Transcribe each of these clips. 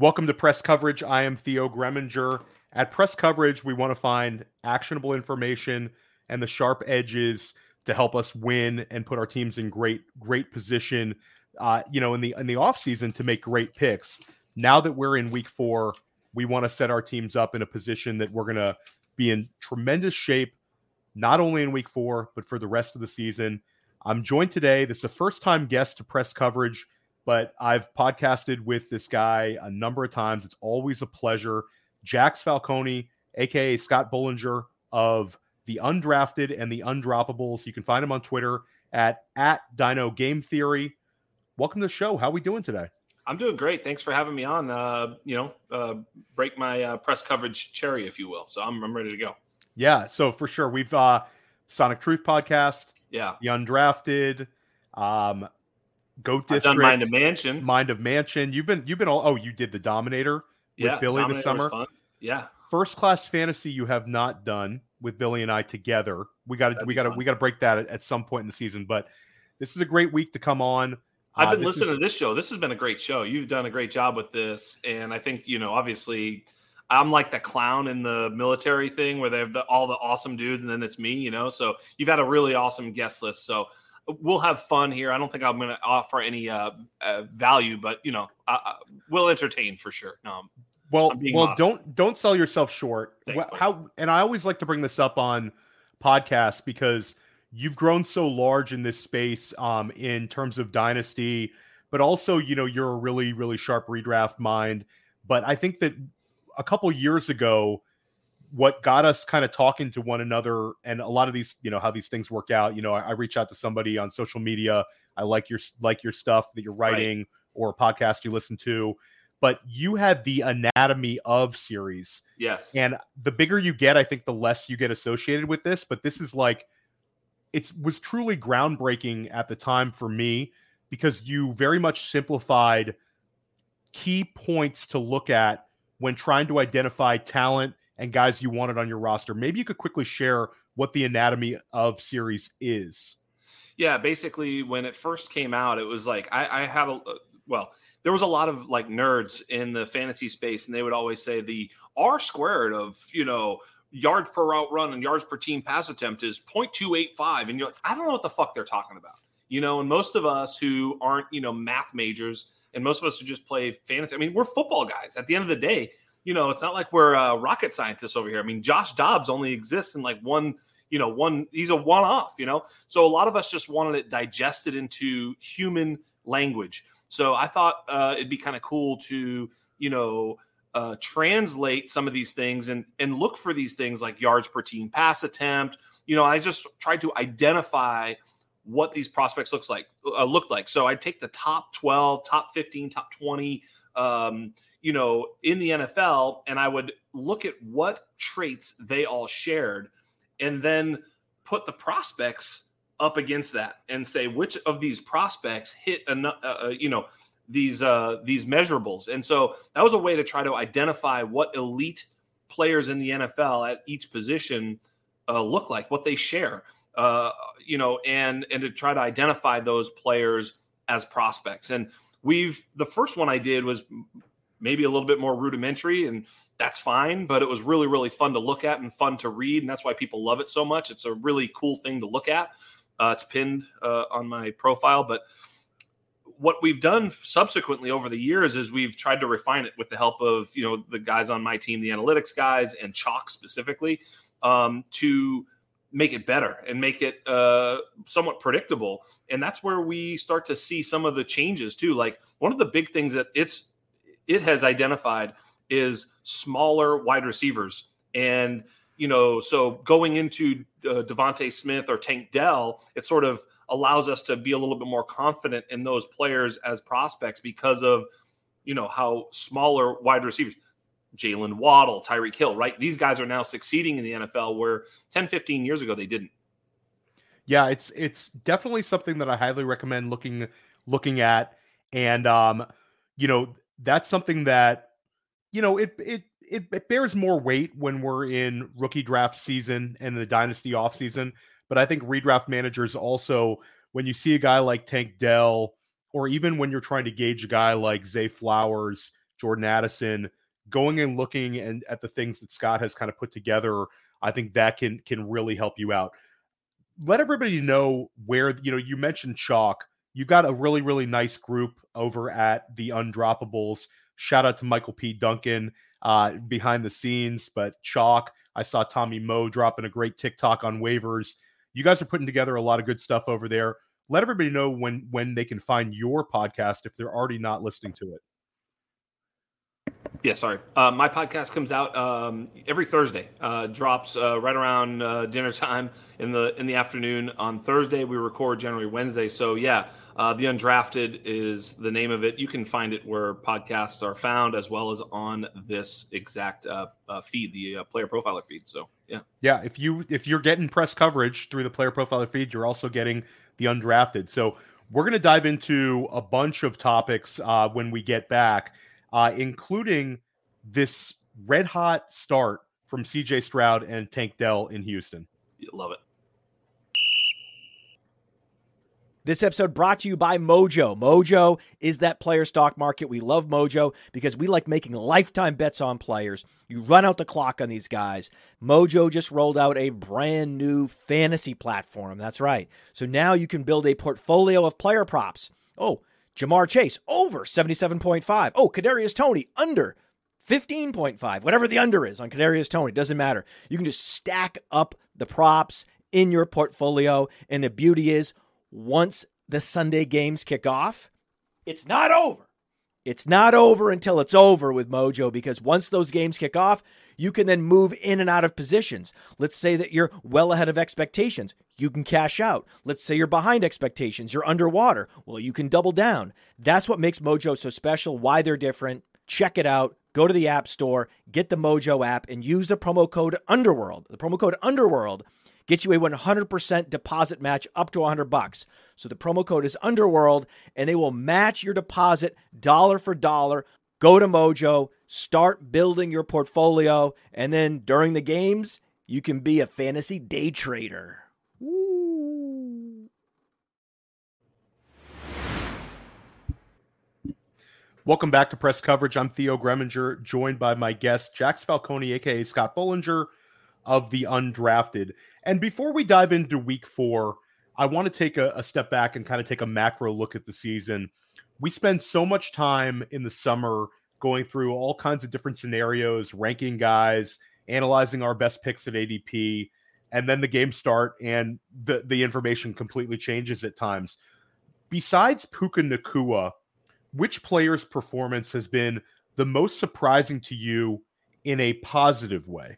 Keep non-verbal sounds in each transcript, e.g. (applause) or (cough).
Welcome to Press Coverage. I am Theo Gremminger. At Press Coverage, we want to find actionable information and the sharp edges to help us win and put our teams in great, great position. Uh, you know, in the in the off season to make great picks. Now that we're in week four, we want to set our teams up in a position that we're going to be in tremendous shape, not only in week four, but for the rest of the season. I'm joined today. This is a first time guest to press coverage, but I've podcasted with this guy a number of times. It's always a pleasure. Jax Falcone, aka Scott Boulanger of the Undrafted and the Undroppables. You can find him on Twitter at at Dyno Game Theory. Welcome to the show. How are we doing today? I'm doing great. Thanks for having me on. Uh, you know, uh, break my uh, press coverage cherry, if you will. So I'm, I'm ready to go. Yeah. So for sure, we've uh, Sonic Truth podcast. Yeah. The Undrafted. Um, Goat District. I've done Mind of Mansion. Mind of Mansion. You've been you've been all. Oh, you did the Dominator with yeah, Billy Dominator this summer. Yeah. First class fantasy you have not done with Billy and I together. We got to we got to we got to break that at, at some point in the season. But this is a great week to come on. I've Uh, been listening is- to this show. This has been a great show. You've done a great job with this, and I think you know. Obviously, I'm like the clown in the military thing where they have the, all the awesome dudes, and then it's me. You know, so you've had a really awesome guest list. So we'll have fun here. I don't think I'm going to offer any uh, uh, value, but you know, I, I, we'll entertain for sure. No, Well, well, modest. don't don't sell yourself short. Thanks, buddy. How and I always like to bring this up on podcasts because you've grown so large in this space um, in terms of dynasty, but also you know you're a really really sharp redraft mind. But I think that a couple years ago, what got us kind of talking to one another, and a lot of these, you know, how these things work out. You know, I, I reach out to somebody on social media. I like your like your stuff that you're Right. writing or a podcast you listen to but you had the anatomy of series yes, and the bigger you get i think the less you get associated with this but this is like it was truly groundbreaking at the time for me because you very much simplified key points to look at when trying to identify talent and guys you wanted on your roster maybe you could quickly share what the anatomy of series is Yeah, basically, when it first came out, it was like I, I had a uh, well, there was a lot of like nerds in the fantasy space, and they would always say the R squared of you know yards per route run and yards per team pass attempt is 0.285, and you're like, I don't know what the fuck they're talking about, you know. And most of us who aren't you know math majors, and most of us who just play fantasy, I mean, we're football guys. At the end of the day, you know, it's not like we're uh, rocket scientists over here. I mean, Josh Dobbs only exists in like one you know one he's a one off you know? So a lot of us just wanted it digested into human language. So i thought uh, it'd be kind of cool to you know uh, translate some of these things and and look for these things like yards per team pass attempt. You know i just tried to identify what these prospects looks like uh, looked like. So i'd take the top 12 top 15 top 20 um, you know in the nfl and i would look at what traits they all shared and then put the prospects up against that and say which of these prospects hit enough, uh, uh, you know, these uh, these measurables. And so that was a way to try to identify what elite players in the NFL at each position uh, look like, what they share, uh, you know, and and to try to identify those players as prospects. And we've the first one I did was maybe a little bit more rudimentary and that's fine but it was really really fun to look at and fun to read and that's why people love it so much. It's a really cool thing to look at. Uh, it's pinned uh, on my profile but what we've done subsequently over the years is we've tried to refine it with the help of you know the guys on my team the analytics guys and chalk specifically um, to make it better and make it uh, somewhat predictable. And that's where we start to see some of the changes too. Like one of the big things that it's it has identified is smaller wide receivers. And, you know, so going into uh, DeVonta Smith or Tank Dell, it sort of allows us to be a little bit more confident in those players as prospects because of, you know, how smaller wide receivers, Jaylen Waddle, Tyreek Hill, right? These guys are now succeeding in the NFL where 10, 15 years ago they didn't. Yeah, it's it's definitely something that I highly recommend looking looking at, and um, you know that's something that you know it it it, it bears more weight when we're in rookie draft season and the dynasty off season. But I think redraft managers also, when you see a guy like Tank Dell, or even when you're trying to gauge a guy like Zay Flowers, Jordan Addison, going and looking and at the things that Scott has kind of put together, I think that can can really help you out. Let everybody know where you know you mentioned chalk. You've got a really really nice group over at the Undroppables. Shout out to Michael P. Duncan uh, behind the scenes, but chalk. I saw Tommy Moe dropping a great TikTok on waivers. You guys are putting together a lot of good stuff over there. Let everybody know when when they can find your podcast if they're already not listening to it. Yeah, sorry. Uh, my podcast comes out um, every Thursday. Uh, drops uh, right around uh, dinner time in the in the afternoon on Thursday. We record generally Wednesday. So yeah, uh, the Undrafted is the name of it. You can find it where podcasts are found, as well as on this exact uh, feed, the Player Profiler feed. So yeah, yeah. If you if you're getting press coverage through the Player Profiler feed, you're also getting the Undrafted. So we're to dive into a bunch of topics when we get back uh, including this red hot start from CJ Stroud and Tank Dell in Houston. You Love it. This episode brought to you by Mojo. Mojo is that player stock market. We love Mojo because we like making lifetime bets on players. You run out the clock on these guys. Mojo just rolled out a brand new fantasy platform. That's right. So now you can build a portfolio of player props. Oh, Ja'Marr Chase over 77.5. Oh, Kadarius Toney under 15.5. Whatever the under is on Kadarius Toney, doesn't matter. You can just stack up the props in your portfolio and the beauty is once the Sunday games kick off, it's not over. It's not over until it's over with Mojo because once those games kick off, you can then move in and out of positions. Let's say that you're well ahead of expectations. You can cash out. Let's say you're behind expectations. You're underwater. Well, you can double down. That's what makes Mojo so special, why they're different. Check it out. Go to the App Store, get the Mojo app, and use the promo code Underworld. The promo code Underworld gets you a 100% deposit match up to 100 bucks. So the promo code is Underworld and they will match your deposit dollar for dollar. Go to Mojo, start building your portfolio, and then during the games, you can be a fantasy day trader. Welcome back to press coverage. I'm Theo Gremminger, joined by my guest, Jax Falcone, aka Scott Boulanger of the Undrafted. And before we dive into week four, I want to take a, a step back and kind of take a macro look at the season. We spend so much time in the summer going through all kinds of different scenarios, ranking guys, analyzing our best picks at ADP, and then the games start and the, the information completely changes at times. Besides Puka Nacua, which player's performance has been the most surprising to you in a positive way?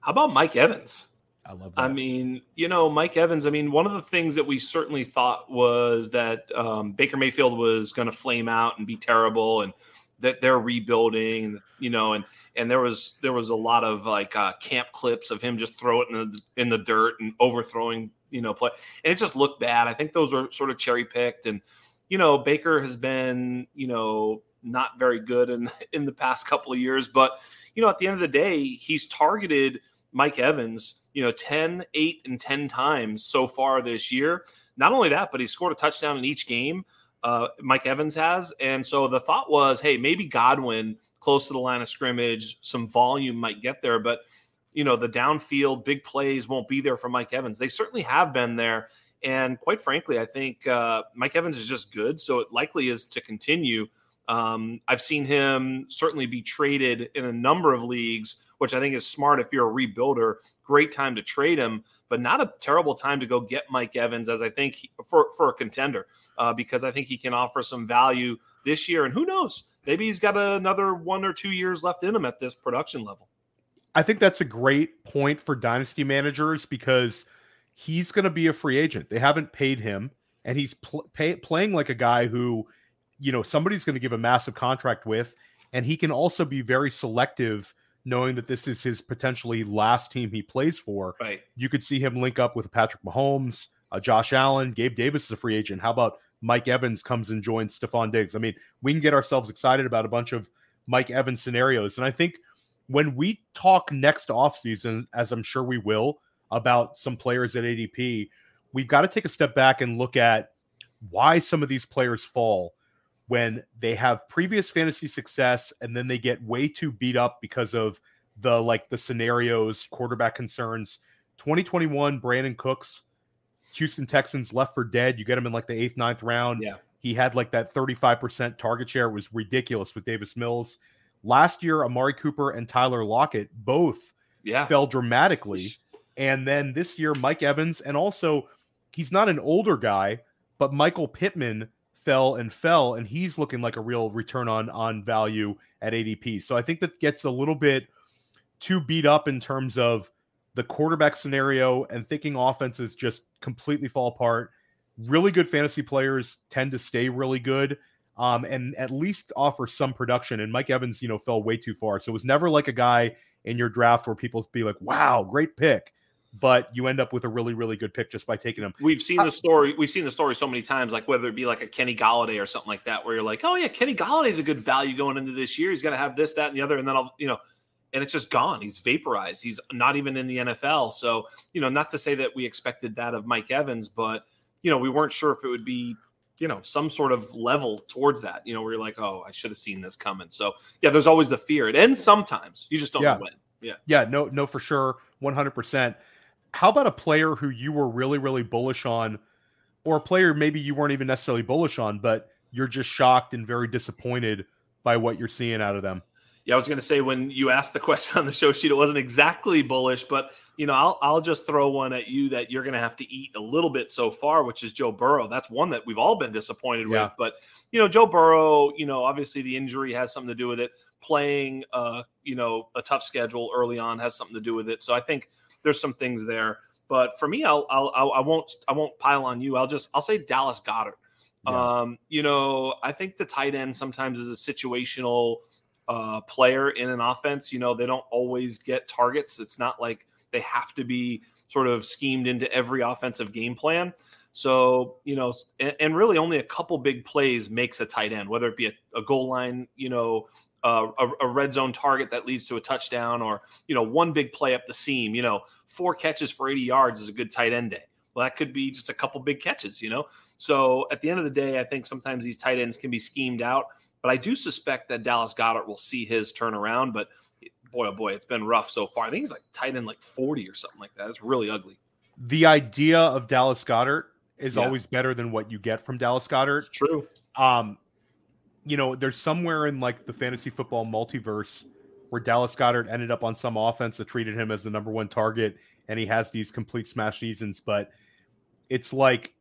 How about Mike Evans? I love that. I mean, you know, Mike Evans, I mean, one of the things that we certainly thought was that um, Baker Mayfield was going to flame out and be terrible and that they're rebuilding, you know, and and there was there was a lot of like uh, camp clips of him just throw it in the in the dirt and overthrowing, you know, play, and it just looked bad. I think those are sort of cherry picked, and you know, Baker has been, you know, not very good in (laughs) in the past couple of years, but you know, at the end of the day, he's targeted Mike Evans you know 10 8 and 10 times so far this year. Not only that but he scored a touchdown in each game uh, mike evans has. And so the thought was hey maybe godwin close to the line of scrimmage some volume might get there but you know the downfield big plays won't be there for mike evans. They certainly have been there and quite frankly i think uh, mike evans is just good so it likely is to continue um, i've seen him certainly be traded in a number of leagues which I think is smart if you're a rebuilder. Great time to trade him, but not a terrible time to go get Mike Evans, as I think he, for for a contender, uh, because I think he can offer some value this year. And who knows, maybe he's got another one or two years left in him at this production level. I think that's a great point for dynasty managers because he's going to be a free agent. They haven't paid him, and he's pl- pay, playing like a guy who, you know, somebody's going to give a massive contract with, and he can also be very selective knowing that this is his potentially last team he plays for. Right. You could see him link up with Patrick Mahomes, uh, Josh Allen, Gabe Davis is a free agent. How about Mike Evans comes and joins Stefon Diggs? I mean, we can get ourselves excited about a bunch of Mike Evans scenarios. And I think when we talk next offseason, as I'm sure we will, about some players at ADP, we've got to take a step back and look at why some of these players fall. when they have previous fantasy success and then they get way too beat up because of the like the scenarios, quarterback concerns. 2021, Brandin Cooks, Houston Texans left for dead. You get him in like the eighth, ninth round. Yeah. He had like that 35% target share, it was ridiculous with Davis Mills. Last year, Amari Cooper and Tyler Lockett both Yeah. fell dramatically. And then this year, Mike Evans, and also he's not an older guy, but Michael Pittman fell and fell, and he's looking like a real return on on value at ADP. So I think that gets a little bit too beat up in terms of the quarterback scenario and thinking offenses just completely fall apart. Really good fantasy players tend to stay really good. Um, and at least offer some production. And Mike Evans, you know, fell way too far. So it was never like a guy in your draft where people be like, wow, great pick. But you end up with a really, really good pick just by taking him. We've seen uh, the story. We've seen the story so many times, like whether it be like a Kenny Golladay or something like that, where you're like, oh yeah, Kenny Golladay's a good value going into this year. He's going to have this, that, and the other, and then I'll, you know, and it's just gone. He's vaporized. He's not even in the NFL. So you know, not to say that we expected that of Mike Evans, but you know, we weren't sure if it would be, you know, some sort of level towards that. You know, where you're like, oh, I should have seen this coming. So yeah, there's always the fear. It ends sometimes. You just don't Yeah. know when. Yeah. Yeah, no, no, for sure, one hundred percent. How about a player who you were really, really bullish on, or a player maybe you weren't even necessarily bullish on, but you're just shocked and very disappointed by what you're seeing out of them? Yeah, I was going to say when you asked the (laughs) question on the show sheet, it wasn't exactly bullish, but you know, I'll I'll just throw one at you that you're going to have to eat a little bit so far, which is Joe Burrow. That's one that we've all been disappointed Yeah. with. But you know, Joe Burrow, you know, obviously the injury has something to do with it. Playing, uh, you know, a tough schedule early on has something to do with it. So I think there's some things there. But for me, I'll I'll I'll- I won't I won't pile on you. I'll just I'll say Dallas Goedert. Yeah. Um, you know, I think the tight end sometimes is a situational uh, player in an offense. You know, they don't always get targets. It's not like they have to be sort of schemed into every offensive game plan. So, you know, and, and really only a couple big plays makes a tight end, whether it be a, a goal line, you know, uh, a, a red zone target that leads to a touchdown or, you know, one big play up the seam, you know, four catches for 80 yards is a good tight end day. Well, that could be just a couple big catches, you know? So at the end of the day, I think sometimes these tight ends can be schemed out. But I do suspect that Dallas Goedert will see his turnaround. But boy, oh boy, it's been rough so far. I think he's like tight end like 40 or something like that. It's really ugly. The idea of Dallas Goedert is Yeah. always better than what you get from Dallas Goedert. It's true. um you know there's somewhere in like the fantasy football multiverse where Dallas Goedert ended up on some offense that treated him as the number one target and he has these complete smash seasons. But it's like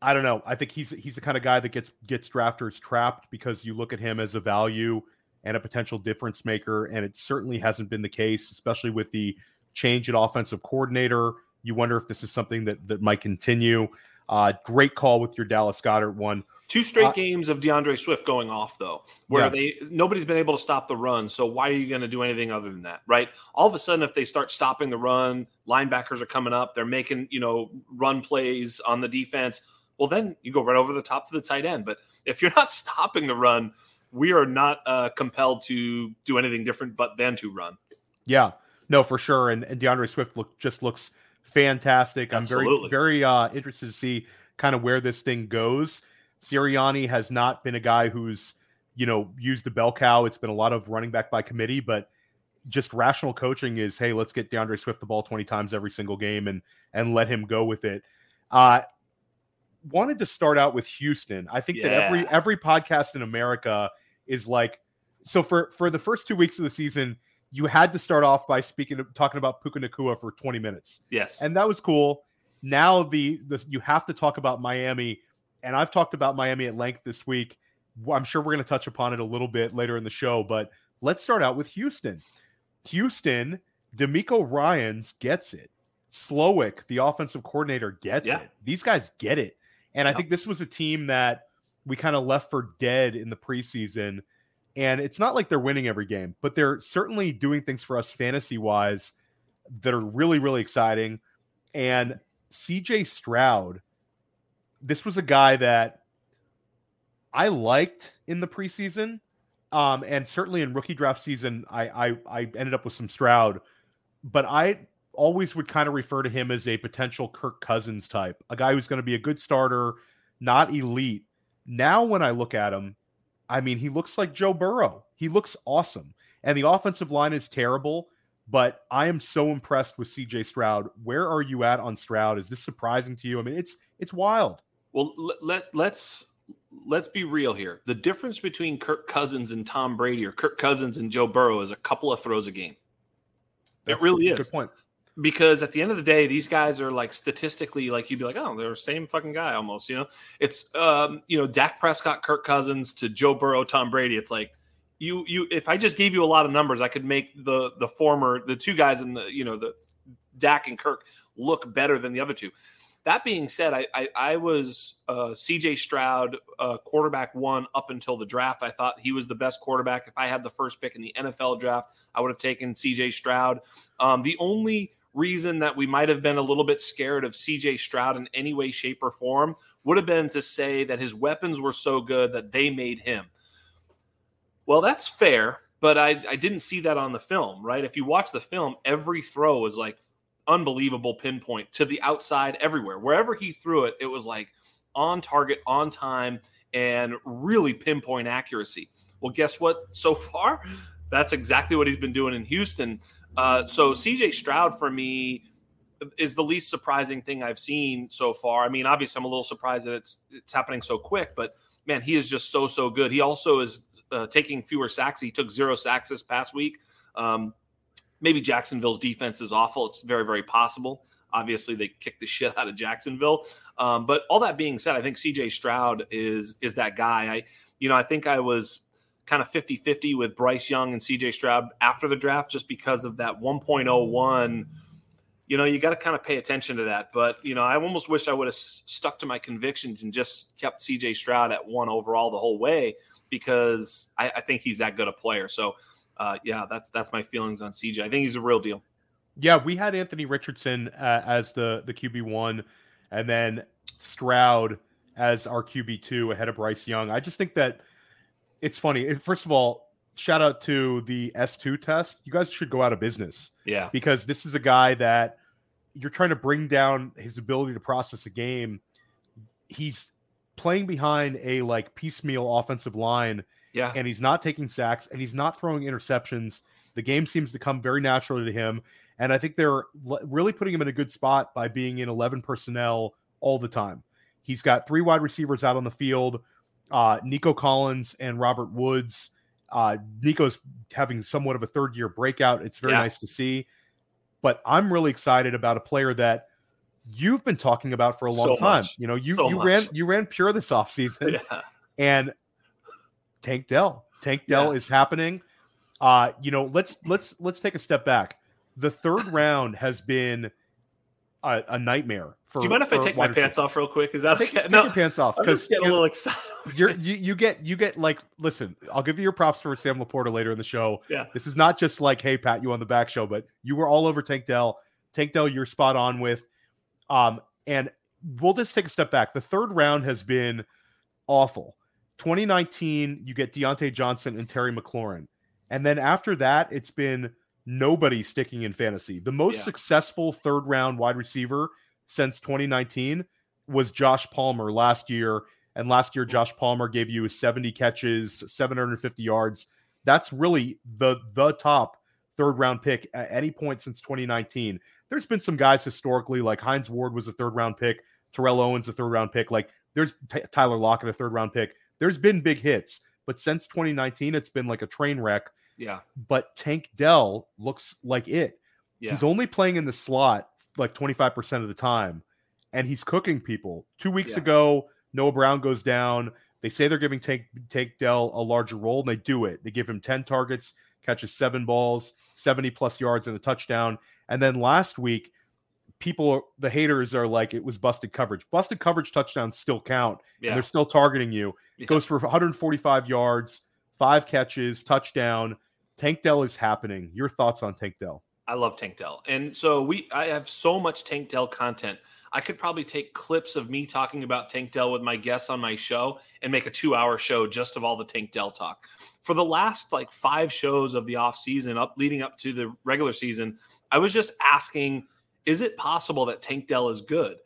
I don't know. I think he's he's the kind of guy that gets gets drafters trapped because you look at him as a value and a potential difference maker and it certainly hasn't been the case especially with the change in offensive coordinator. You wonder if this is something that that might continue. Uh great call with your Dallas Goedert one Two straight Uh, games of DeAndre Swift going off though, where Yeah. they nobody's been able to stop the run. So why are you going to do anything other than that, right? All of a sudden, if they start stopping the run, linebackers are coming up, they're making you know run plays on the defense. Well, then you go right over the top to the tight end. But if you're (laughs) not stopping the run, we are not uh, compelled to do anything different but then to run. Yeah, no, for sure. And, and DeAndre Swift look just looks fantastic. I'm very, very uh, interested to see kind of where this thing goes. Sirianni has not been a guy who's, you know, used the bell cow. It's been a lot of running back by committee, but just rational coaching is, hey, let's get DeAndre Swift the ball 20 times every single game and and let him go with it. Uh wanted to start out with Houston. I think that every every podcast in America is like so for for the first two weeks of the season, you had to start off by speaking talking about Puka Nacua for 20 minutes. Yes, And that was cool. Now the, the you have to talk about Miami, and I've talked about Miami at length this week. I'm sure we're going to touch upon it a little bit later in the show, but let's start out with Houston. Houston, DeMeco Ryans gets it. Slowik, the offensive coordinator, gets Yeah. it. These guys get it. And I think this was a team that we kind of left for dead in the preseason. And it's not like they're winning every game, but they're certainly doing things for us fantasy wise that are really, really exciting. And CJ Stroud, this was a guy that I liked in the preseason. Um, and certainly in rookie draft season, I, I I ended up with some Stroud, but I always would kind of refer to him as a potential Kirk Cousins type, a guy who's going to be a good starter, not elite. Now, when I look at him, I mean, he looks like Joe Burrow. He looks awesome. And the offensive line is terrible, but I am so impressed with CJ Stroud. Where are you at on Stroud? Is this surprising to you? I mean, it's it's wild. Well, let, let's let's be real here. The difference between Kirk Cousins and Tom Brady or Kirk Cousins and Joe Burrow is a couple of throws a game. That's it really is. Good point. Because at the end of the day, these guys are like statistically, like you'd be like, oh, they're the same fucking guy almost. You know, it's um, you know, Dak Prescott, Kirk Cousins to Joe Burrow, Tom Brady. It's like you you if I just gave you a lot of numbers, I could make the the former the two guys in the you know the Dak and Kirk look better than the other two. That being said, I I, I was uh, C.J. Stroud uh, quarterback one up until the draft. I thought he was the best quarterback. If I had the first pick in the NFL draft, I would have taken C.J. Stroud. Um, the only reason that we might have been a little bit scared of CJ Stroud in any way, shape, or form would have been to say that his weapons were so good that they made him. Well, that's fair, but I, I didn't see that on the film, right? If you watch the film, every throw was like unbelievable pinpoint to the outside everywhere. Wherever he threw it, it was like on target, on time, and really pinpoint accuracy. Well, guess what? So (laughs) far, that's exactly what he's been doing in Houston. Uh, so CJ Stroud for me is the least surprising thing I've seen so far. I mean, obviously, I'm a little surprised that it's it's happening so quick, but man, he is just so so good. He also is uh, taking fewer sacks. He took zero sacks this past week. Um, maybe Jacksonville's defense is awful. It's very, very possible. Obviously, they kicked the (laughs) shit out of Jacksonville. Um, but all that being said, I think CJ Stroud is is that guy. I, you know, I think I was kind of 50 50 with Bryce Young and CJ Stroud after the draft just because of that 1.01. You know, you got to kind of pay attention to that. But, you know, I almost wish I would have stuck to my convictions and just kept CJ Stroud at one overall the whole way because I, I think he's that good a player. So, uh, yeah, that's that's my feelings on CJ. I think he's a real deal. Yeah, we had Anthony Richardson uh, as the the QB one, and then Stroud as our QB two ahead of Bryce Young. I just think that it's funny. First of all, shout out to the S two test. You guys should go out of business. Yeah, because this is a guy that you're trying to bring down his ability to process a game. He's playing behind a like piecemeal offensive line yeah. And he's not taking sacks and he's not throwing interceptions. The game seems to come very naturally to him. And I think they're really putting him in a good spot by being in 11 personnel all the time. He's got three wide receivers out on the field uh, Nico Collins and Robert Woods. Uh, Nico's having somewhat of a third year breakout. It's very yeah. nice to see. But I'm really excited about a player that you've been talking about for a long so time. Much. You know, you, so you ran you ran pure this offseason. (laughs) Yeah. And Tank Dell. Tank Dell yeah. is happening. Uh, you know, let's let's let's take a step back. The third (laughs) round has been a, a nightmare. For, Do you mind if I take my pants off real quick? Is that take, okay? Take no, your pants off because get a little excited. you're, you you get you get like listen. I'll give you your props for Sam LaPorta later in the show. Yeah, this is not just like hey Pat you on the back show, but you were all over Tank Dell. Tank Dell, you're spot on with. Um, and we'll just take a step back. The third round has been awful. 2019, you get Diontae Johnson and Terry McLaurin. And then after that, it's been nobody sticking in fantasy. The most yeah. successful third round wide receiver since 2019 was Josh Palmer last year. And last year, Josh Palmer gave you 70 catches, 750 yards. That's really the the top third round pick at any point since 2019. There's been some guys historically, like Hines Ward was a third round pick, Terrell Owens a third round pick, like there's T- Tyler Lockett a third round pick. There's been big hits, but since 2019, it's been like a train wreck. Yeah. But Tank Dell looks like it. Yeah. He's only playing in the slot like 25% of the time, and he's cooking people. Two weeks yeah. ago, Noah Brown goes down. They say they're giving Tank, Tank Dell a larger role, and they do it. They give him 10 targets, catches seven balls, 70 plus yards, and a touchdown. And then last week, people, the haters are like, it was busted coverage. Busted coverage touchdowns still count, yeah. and they're still targeting you. Yeah. Goes for 145 yards, five catches, touchdown. Tank Dell is happening. Your thoughts on Tank Dell? I love Tank Dell. And so we I have so much Tank Dell content. I could probably take clips of me talking about Tank Dell with my guests on my show and make a 2-hour show just of all the Tank Dell talk. For the last like 5 shows of the off season up leading up to the regular season, I was just asking is it possible that Tank Dell is good?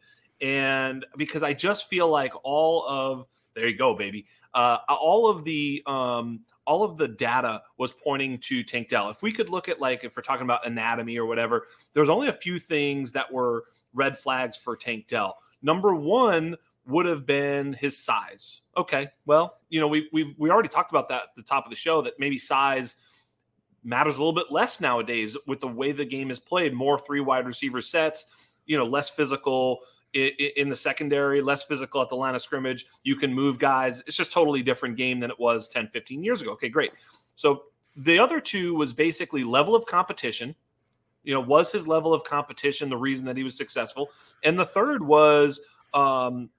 And because I just feel like all of There you go, baby. Uh, all of the um, all of the data was pointing to Tank Dell. If we could look at like if we're talking about anatomy or whatever, there's only a few things that were red flags for Tank Dell. Number one would have been his size. Okay, well, you know, we we we already talked about that at the top of the show that maybe size matters a little bit less nowadays with the way the game is played. More three wide receiver sets, you know, less physical in the secondary, less physical at the line of scrimmage. You can move guys. It's just totally different game than it was 10, 15 years ago. Okay, great. So the other two was basically level of competition. You know, was his level of competition the reason that he was successful? And the third was, um,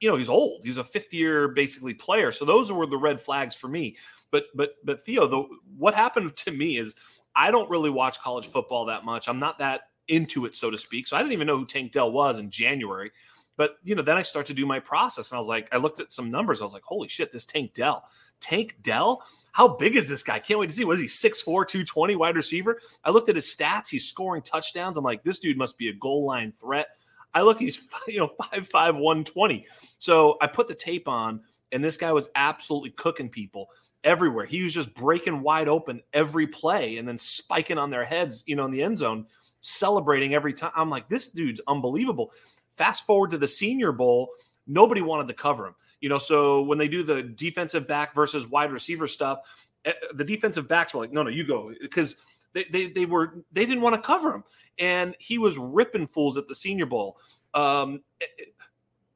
you know, he's old. He's a fifth year basically player. So those were the red flags for me. But but but Theo, the what happened to me is I don't really watch college football that much. I'm not that into it, so to speak. So I didn't even know who Tank Dell was in January. But you know, then I start to do my process, and I was like, I looked at some numbers. I was like, holy shit, this Tank Dell, Tank Dell. How big is this guy? Can't wait to see. Was he 6'4, 220 wide receiver? I looked at his stats. He's scoring touchdowns. I'm like, this dude must be a goal line threat. I look, he's (laughs) you know 5'5, 120. So I put the tape on, and this guy was absolutely cooking people everywhere. He was just breaking wide open every play and then spiking on their heads, you know, in the end zone celebrating every time. I'm like, this dude's unbelievable. Fast forward to the Senior Bowl, nobody wanted to cover him. You know, so when they do the defensive back versus wide receiver stuff, eh, the defensive backs were like, no, no, you go because they, they, they were they didn't want to cover him, and he was ripping fools at the Senior Bowl. Um, eh, eh,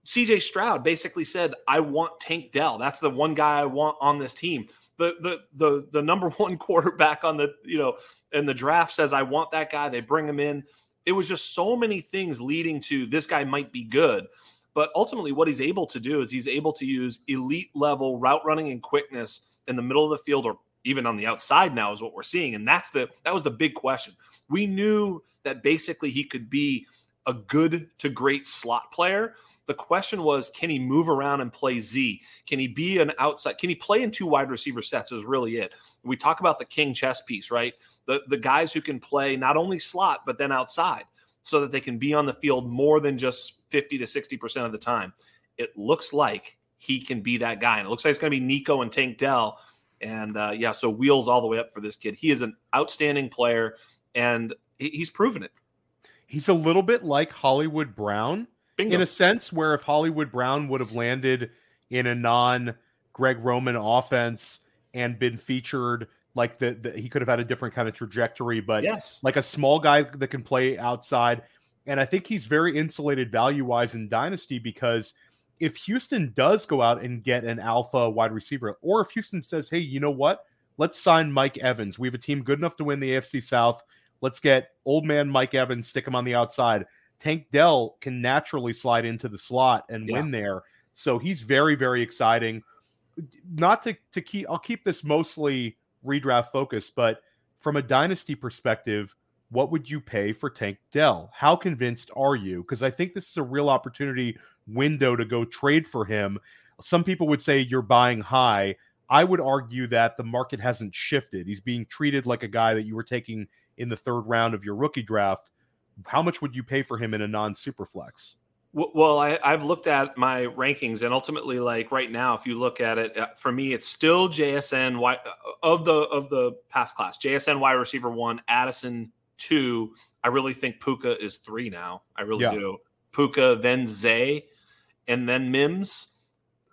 CJ Stroud basically said, "I want Tank Dell. That's the one guy I want on this team." The the the the number (laughs) one quarterback on the you know and the draft says, I want that guy. They bring him in. It was just so many things leading to this guy might be good. But ultimately, what he's able to do is he's able to use elite level route running and quickness in the middle of the field or even on the outside now is what we're seeing. And that's the that was the big question. We knew that basically he could be a good to great slot player. The question was, can he move around and play Z? Can he be an outside? Can he play in two wide receiver sets? Is really it. We talk about the king chess piece, right? the the guys who can play not only slot but then outside so that they can be on the field more than just 50 to 60% of the time. It looks like he can be that guy. And it looks like it's going to be Nico and Tank Dell. And uh, yeah, so wheels all the way up for this kid. He is an outstanding player and he's proven it. He's a little bit like Hollywood Brown Bingo. in a sense, where if Hollywood Brown would have landed in a non Greg Roman offense and been featured like the, the, he could have had a different kind of trajectory, but yes. like a small guy that can play outside. And I think he's very insulated value wise in Dynasty because if Houston does go out and get an alpha wide receiver, or if Houston says, hey, you know what? Let's sign Mike Evans. We have a team good enough to win the AFC South. Let's get old man Mike Evans, stick him on the outside. Tank Dell can naturally slide into the slot and yeah. win there. So he's very, very exciting. Not to to keep I'll keep this mostly redraft focus, but from a dynasty perspective, what would you pay for Tank Dell? How convinced are you? Because I think this is a real opportunity window to go trade for him. Some people would say you're buying high. I would argue that the market hasn't shifted. He's being treated like a guy that you were taking in the third round of your rookie draft. How much would you pay for him in a non super flex? Well, I, have looked at my rankings, and ultimately, like right now, if you look at it, uh, for me, it's still JSN uh, of the of the past class. JSN wide receiver one, Addison two. I really think Puka is three now. I really yeah. do. Puka, then Zay, and then Mims.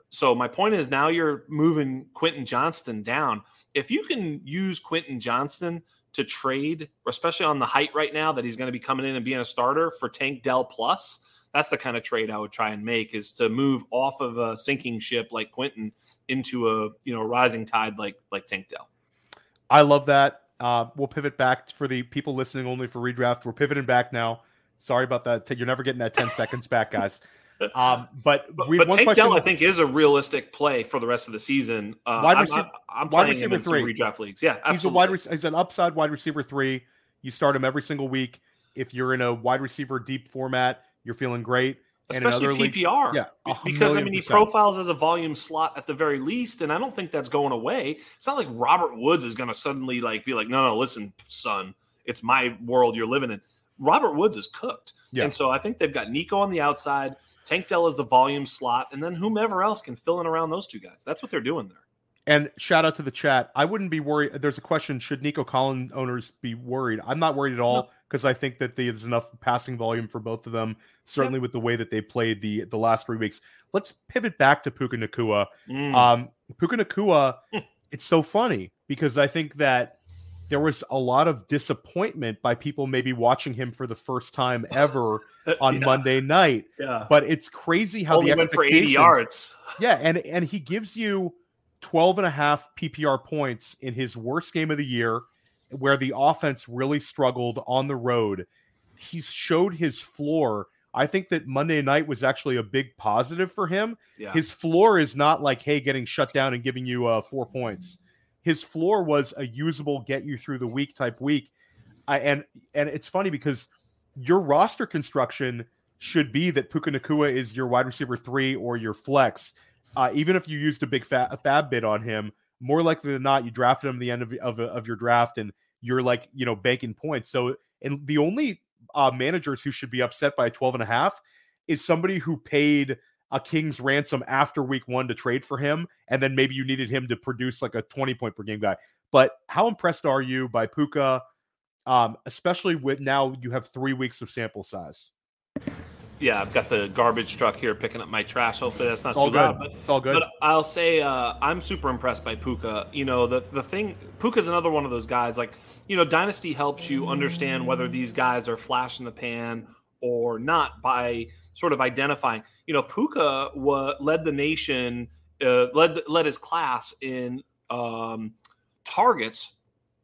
So my point is now you're moving Quentin Johnston down. If you can use Quentin Johnston to trade, especially on the height right now that he's going to be coming in and being a starter for Tank Dell plus that's the kind of trade I would try and make is to move off of a sinking ship like Quentin into a you know rising tide like like Tank Dell. I love that. Uh, we'll pivot back for the people listening only for redraft. We're pivoting back now. Sorry about that. You're never getting that 10 (laughs) seconds back, guys. Um, but (laughs) we but, but Tank. Dell, I think, is a realistic play for the rest of the season. Uh, wide receiver, I'm, I'm wide receiver three redraft leagues. Yeah, absolutely. he's a wide. he's an upside wide receiver three. You start him every single week. If you're in a wide receiver deep format, you're feeling great. Especially PPR. Leagues, yeah. Because, I mean, he profiles as a volume slot at the very least. And I don't think that's going away. It's not like Robert Woods is going to suddenly like be like, no, no, listen, son, it's my world you're living in. Robert Woods is cooked. Yeah. And so I think they've got Nico on the outside. Tank Dell is the volume slot, and then whomever else can fill in around those two guys. That's what they're doing there. And shout out to the chat. I wouldn't be worried. There's a question: Should Nico Collins owners be worried? I'm not worried at all because I think that there's enough passing volume for both of them. Certainly with the way that they played the the last three weeks. Let's pivot back to Puka Nacua. Mm. Um, Puka Nacua. (laughs) it's so funny because I think that there was a lot of disappointment by people maybe watching him for the first time ever (laughs) on Yeah. Monday night. yeah. But it's crazy how Only the went for 80 expectations yards. (laughs) yeah, and and he gives you 12 and a half PPR points in his worst game of the year where the offense really struggled on the road. He's showed his floor. I think that Monday night was actually a big positive for him. Yeah. His floor is not like hey getting shut down and giving you uh 4 points. His floor was a usable get you through the week type week. And and it's funny because your roster construction should be that Puka Nacua is your wide receiver 3 or your flex uh, even if you used a big fa- a fab bid on him, more likely than not, you drafted him at the end of, of, of your draft and you're like, you know, banking points. So, and the only uh, managers who should be upset by 12 and a half is somebody who paid a king's ransom after week one to trade for him. And then maybe you needed him to produce like a 20 point per game guy. But how impressed are you by Puka? Um, especially with now you have three weeks of sample size. yeah, I've got the garbage truck here picking up my trash. Hopefully that's not It's too loud. But it's all good. But I'll say uh, I'm super impressed by Puka. You know, the the thing Puka's another one of those guys. Like, you know, Dynasty helps you understand whether these guys are flash in the pan or not by sort of identifying. You know, Puka wa- led the nation, uh, led led his class in um, targets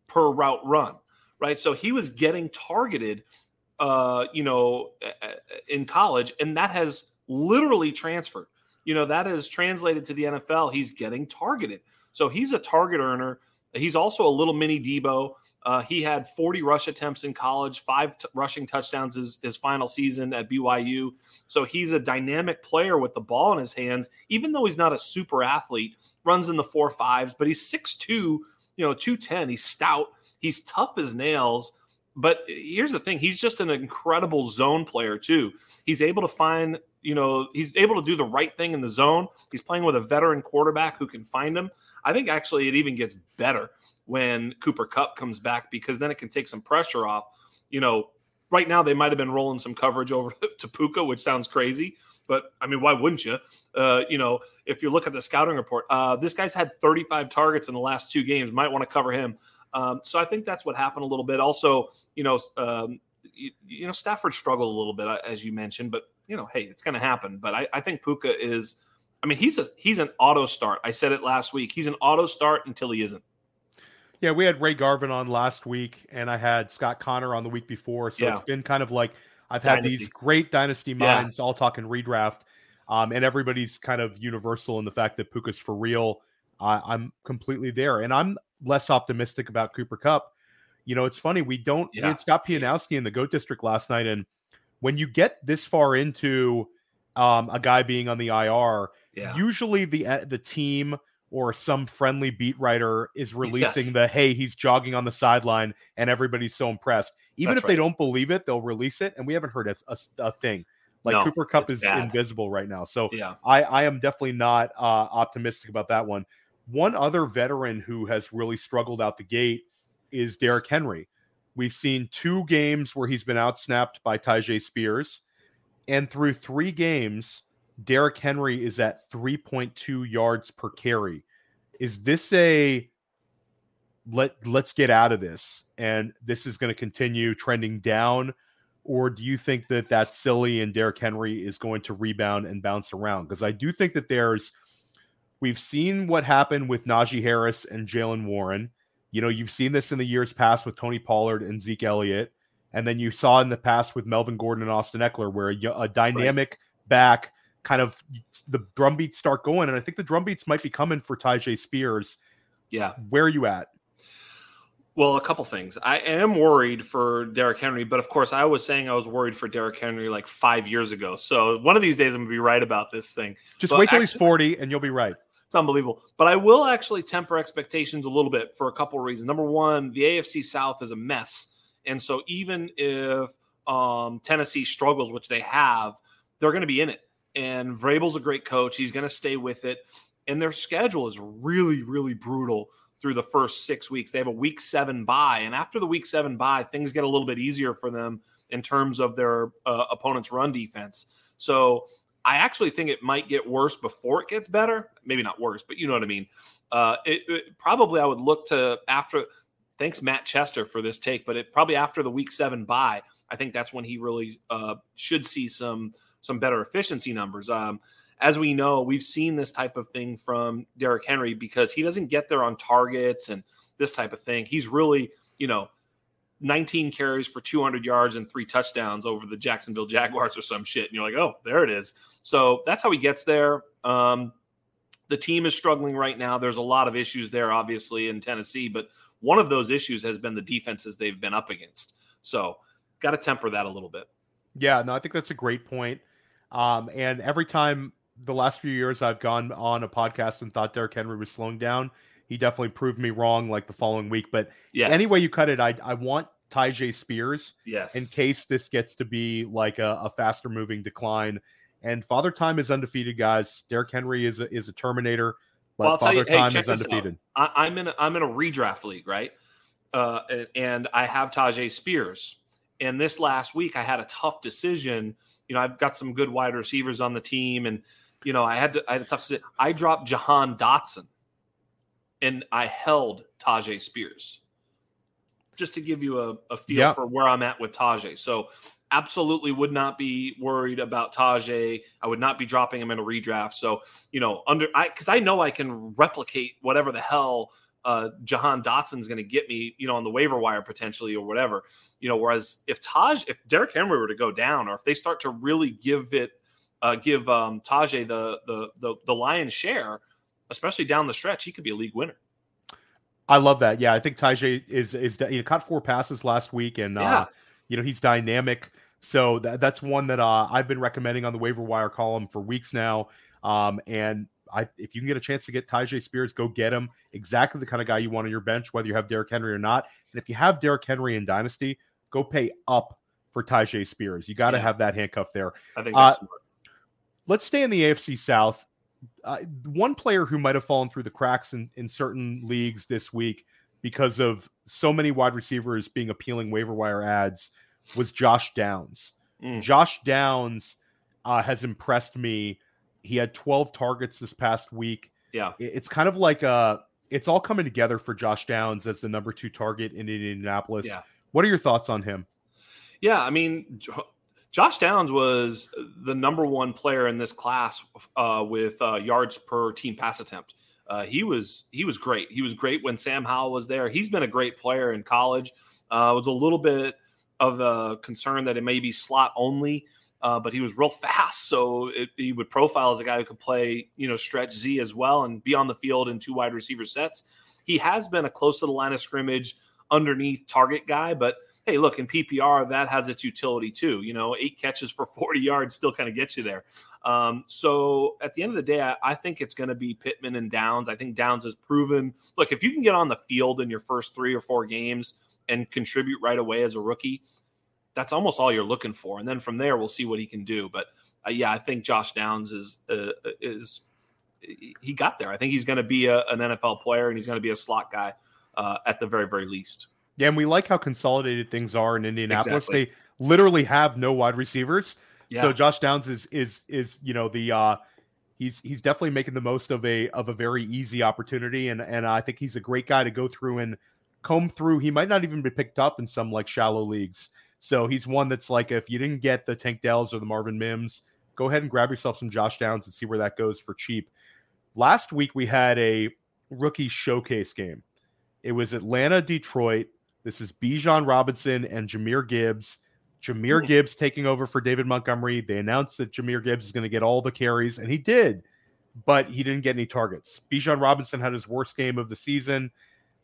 per route run. Right, so he was getting targeted uh, you know, in college, and that has literally transferred. You know, that is translated to the NFL. He's getting targeted, so he's a target earner. He's also a little mini Deebo. Uh, he had 40 rush attempts in college, five t- rushing touchdowns his, his final season at BYU. So he's a dynamic player with the ball in his hands, even though he's not a super athlete, runs in the four fives, but he's 6'2, you know, 210. He's stout. He's tough as nails. But here's the thing: he's just an incredible zone player too. He's able to find, you know, he's able to do the right thing in the zone. He's playing with a veteran quarterback who can find him. I think actually it even gets better when Cooper Kupp comes back because then it can take some pressure off. You know, right now they might have been rolling some coverage over (laughs) to Puka, which sounds crazy. But I mean, why wouldn't you? Uh, you know, if you look at the scouting report, uh, this guy's had 35 targets in the last two games. Might want to cover him. Um, so I think that's what happened a little bit. Also, you know, um, you, you know, Stafford struggled a little bit uh, as you mentioned, but you know, hey, it's going to happen. But I, I think Puka is. I mean, he's a he's an auto start. I said it last week. He's an auto start until he isn't. Yeah, we had Ray Garvin on last week, and I had Scott Connor on the week before. So Yeah. it's been kind of like I've had Dynasty. these great dynasty Yeah. minds all talking redraft, um, and everybody's kind of universal in the fact that Puka's for real. I I'm completely there, and I'm less optimistic about Cooper Kupp. You know, it's funny we don't. Yeah. Scott Pianowski in the Goat District last night, and when you get this far into um, a guy being on the IR, Yeah. usually the uh, the team or some friendly beat writer is releasing Yes. the hey he's jogging on the sideline and everybody's so impressed even That's if they don't believe it they'll release it and we haven't heard a, a, a thing like No, Cooper Kupp is bad. invisible right now so yeah. i i am definitely not uh optimistic about that one one other veteran who has really struggled out the gate is Derrick henry we've seen two games where he's been outsnapped by Tyjae Spears and through three games Derrick Henry is at 3.2 yards per carry. Is this a let let's get out of this and this is going to continue trending down or do you think that that's silly and Derrick Henry is going to rebound and bounce around because I do think that there's we've seen what happened with Najee Harris and Jaylen Warren. You know, you've seen this in the years past with Tony Pollard and Zeke Elliott. And then you saw in the past with Melvin Gordon and Austin Ekeler, where a, a dynamic back kind of the drum beats start going. And I think the drum beats might be coming for Tyjae Spears. Yeah. Where are you at? Well, a couple things. I am worried for Derrick Henry, but of course, I was saying I was worried for Derrick Henry like five years ago. So one of these days, I'm going to be right about this thing. Just But wait till he's 40 and you'll be right. It's unbelievable. But I will actually temper expectations a little bit for a couple of reasons. Number one, the AFC South is a mess. And so even if um, Tennessee struggles, which they have, they're going to be in it. And Vrabel's a great coach. He's going to stay with it. And their schedule is really, really brutal through the first six weeks. They have a week seven bye. And after the week seven bye, things get a little bit easier for them in terms of their uh, opponent's run defense. So I actually think it might get worse before it gets better. Maybe not worse, but you know what I mean. Uh, it, it, probably I would look to after. Thanks, Matt Chester, for this take. But it probably after the week seven bye, I think that's when he really uh, should see some some better efficiency numbers. Um, as we know, we've seen this type of thing from Derrick Henry because he doesn't get there on targets and this type of thing. He's really, you know, 19 carries for 200 yards and three touchdowns over the Jacksonville Jaguars or some shit. And you're like, oh, there it is. So that's how he gets there. Um, the team is struggling right now. There's a lot of issues there, obviously, in Tennessee, but one of those issues has been the defenses they've been up against. So got to temper that a little bit. Yeah, no, I think that's a great point. Um, and every time the last few years I've gone on a podcast and thought Derrick Henry was slowing down, he definitely proved me wrong like the following week. But yes. any way you cut it, I I want Tyjae Spears. Yes. In case this gets to be like a, a, faster moving decline. And Father Time is undefeated, guys. Derrick Henry is a, is a Terminator, but well, Father you, Time hey, is undefeated. I, am in a, I'm in a redraft league, right? Uh, and I have Tyjae Spears. And this last week, I had a tough decision. You know, I've got some good wide receivers on the team, and you know, I had to. I had a tough decision. I dropped Jahan Dotson, and I held Tyjae Spears, just to give you a, a feel yeah. for where I'm at with Tyjae. So, absolutely would not be worried about Tajay. I would not be dropping him in a redraft. So, you know, under I because I know I can replicate whatever the hell uh, Jahan Dotson's going to get me, you know, on the waiver wire potentially or whatever. You know, whereas if Taj, if Derrick Henry were to go down, or if they start to really give it, uh, give um, Tyjae the, the the the lion's share, especially down the stretch, he could be a league winner. I love that. Yeah, I think Tyjae is is you know caught four passes last week, and uh, yeah. uh, you know he's dynamic. So that, that's one that uh, I've been recommending on the waiver wire column for weeks now. Um, and I, if you can get a chance to get Tyjae Spears, go get him. Exactly the kind of guy you want on your bench, whether you have Derrick Henry or not. And if you have Derrick Henry in Dynasty, go pay up for Tyjae Spears. You got to yeah. have that handcuff there. I think uh, Let's stay in the AFC South. Uh, one player who might have fallen through the cracks in, in certain leagues this week because of so many wide receivers being appealing waiver wire ads was Josh Downs. Mm. Josh Downs uh, has impressed me he had 12 targets this past week. Yeah. It's kind of like uh it's all coming together for Josh Downs as the number 2 target in Indianapolis. Yeah. What are your thoughts on him? Yeah, I mean Josh Downs was the number one player in this class uh, with uh, yards per team pass attempt. Uh, he was he was great. He was great when Sam Howell was there. He's been a great player in college. Uh, was a little bit of a concern that it may be slot only uh, but he was real fast. So it, he would profile as a guy who could play, you know, stretch Z as well and be on the field in two wide receiver sets. He has been a close to the line of scrimmage underneath target guy, but hey, look, in PPR, that has its utility too. You know, eight catches for (laughs) 40 yards still kind of gets you there. Um, so at the end of the day, I, I think it's going to be Pittman and Downs. I think Downs has proven look, if you can get on the field in your first three or four games and contribute right away as a rookie, that's almost all you're looking for. And then from there, we'll see what he can do. But uh, yeah, I think Josh Downs is uh, is he got there. I think he's going to be a, an NFL player and he's going to be a slot guy uh, at the very very least. Yeah, and we like how consolidated things are in Indianapolis. Exactly. They literally have no wide receivers. Yeah. So Josh Downs is is is you know the uh he's he's definitely making the most of a of a very easy opportunity and and I think he's a great guy to go through and comb through. He might not even be picked up in some like shallow leagues. So he's one that's like if you didn't get the Tank Dells or the Marvin Mims, go ahead and grab yourself some Josh Downs and see where that goes for cheap. Last week we had a rookie showcase game. It was Atlanta, Detroit. This is Bijan Robinson and Jahmyr Gibbs. Jahmyr Ooh. Gibbs taking over for David Montgomery. They announced that Jahmyr Gibbs is going to get all the carries, and he did, but he didn't get any targets. Bijan Robinson had his worst game of the season.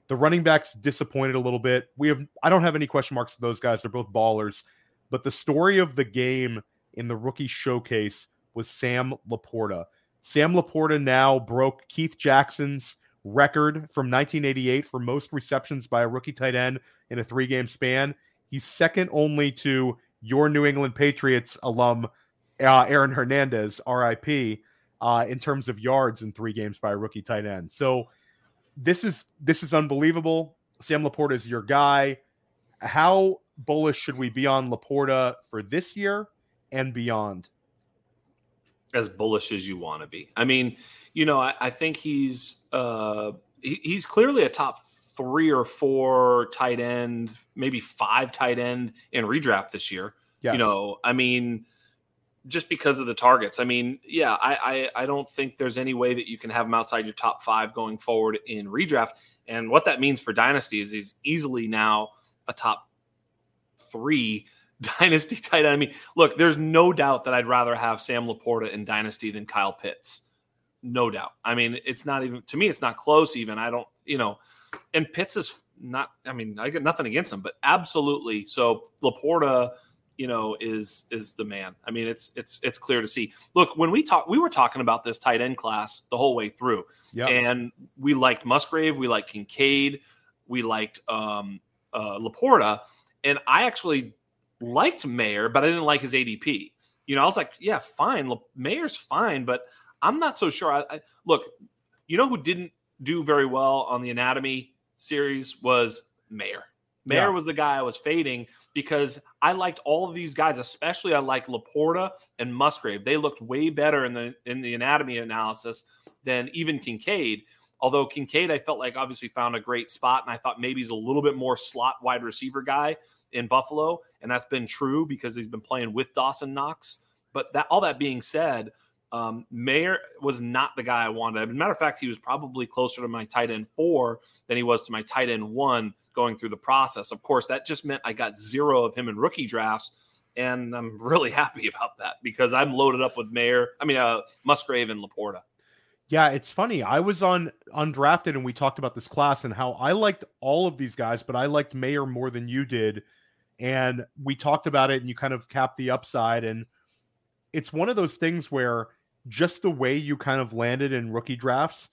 The running backs disappointed a little bit. We have I don't have any question marks for those guys. They're both ballers. But the story of the game in the rookie showcase was Sam LaPorta. Sam LaPorta now broke Keith Jackson's record from 1988 for most receptions by a rookie tight end in a three game span. He's second only to your New England Patriots alum, uh, Aaron Hernandez, RIP, uh, in terms of yards in three games by a rookie tight end. So this is this is unbelievable. Sam LaPorta is your guy. How bullish should we be on LaPorta for this year and beyond? As bullish as you want to be. I mean, you know, I, I think he's uh, he, he's clearly a top three or four tight end, maybe five tight end in redraft this year. Yes. You know, I mean, just because of the targets. I mean, yeah, I, I, I don't think there's any way that you can have him outside your top five going forward in redraft. And what that means for dynasty is he's easily now a top three (laughs) dynasty tight end. I mean, look, there's no doubt that I'd rather have Sam LaPorta in dynasty than Kyle Pitts. No doubt. I mean, it's not even to me, it's not close. Even I don't, you know, and Pitts is not. I mean, I got nothing against him, but absolutely. So LaPorta you know is is the man. I mean, it's it's it's clear to see. Look, when we talk, we were talking about this tight end class the whole way through, yeah. and we liked Musgrave, we liked Kincaid, we liked um, uh, LaPorta, and I actually liked Mayer, but I didn't like his ADP. You know, I was like, yeah, fine, La- Mayer's fine, but I'm not so sure. I, I look, you know, who didn't do very well on the Anatomy series was Mayer. Mayer yeah. was the guy I was fading because I liked all of these guys, especially I like LaPorta and Musgrave. They looked way better in the in the anatomy analysis than even Kincaid. Although Kincaid, I felt like obviously found a great spot, and I thought maybe he's a little bit more slot wide receiver guy in Buffalo, and that's been true because he's been playing with Dawson Knox. But that all that being said, um, Mayer was not the guy I wanted. As a matter of fact, he was probably closer to my tight end four than he was to my tight end one going through the process. Of course, that just meant I got zero of him in rookie drafts, and I'm (laughs) really happy about that because I'm loaded up with Mayer. I mean, uh, Musgrave and LaPorta. Yeah, it's funny. I was on undrafted, and we talked about this class and how I liked all of these guys, but I liked Mayer more than you did. And we talked about it, and you kind of capped the upside. And it's one of those things where just the way you kind of landed in rookie drafts,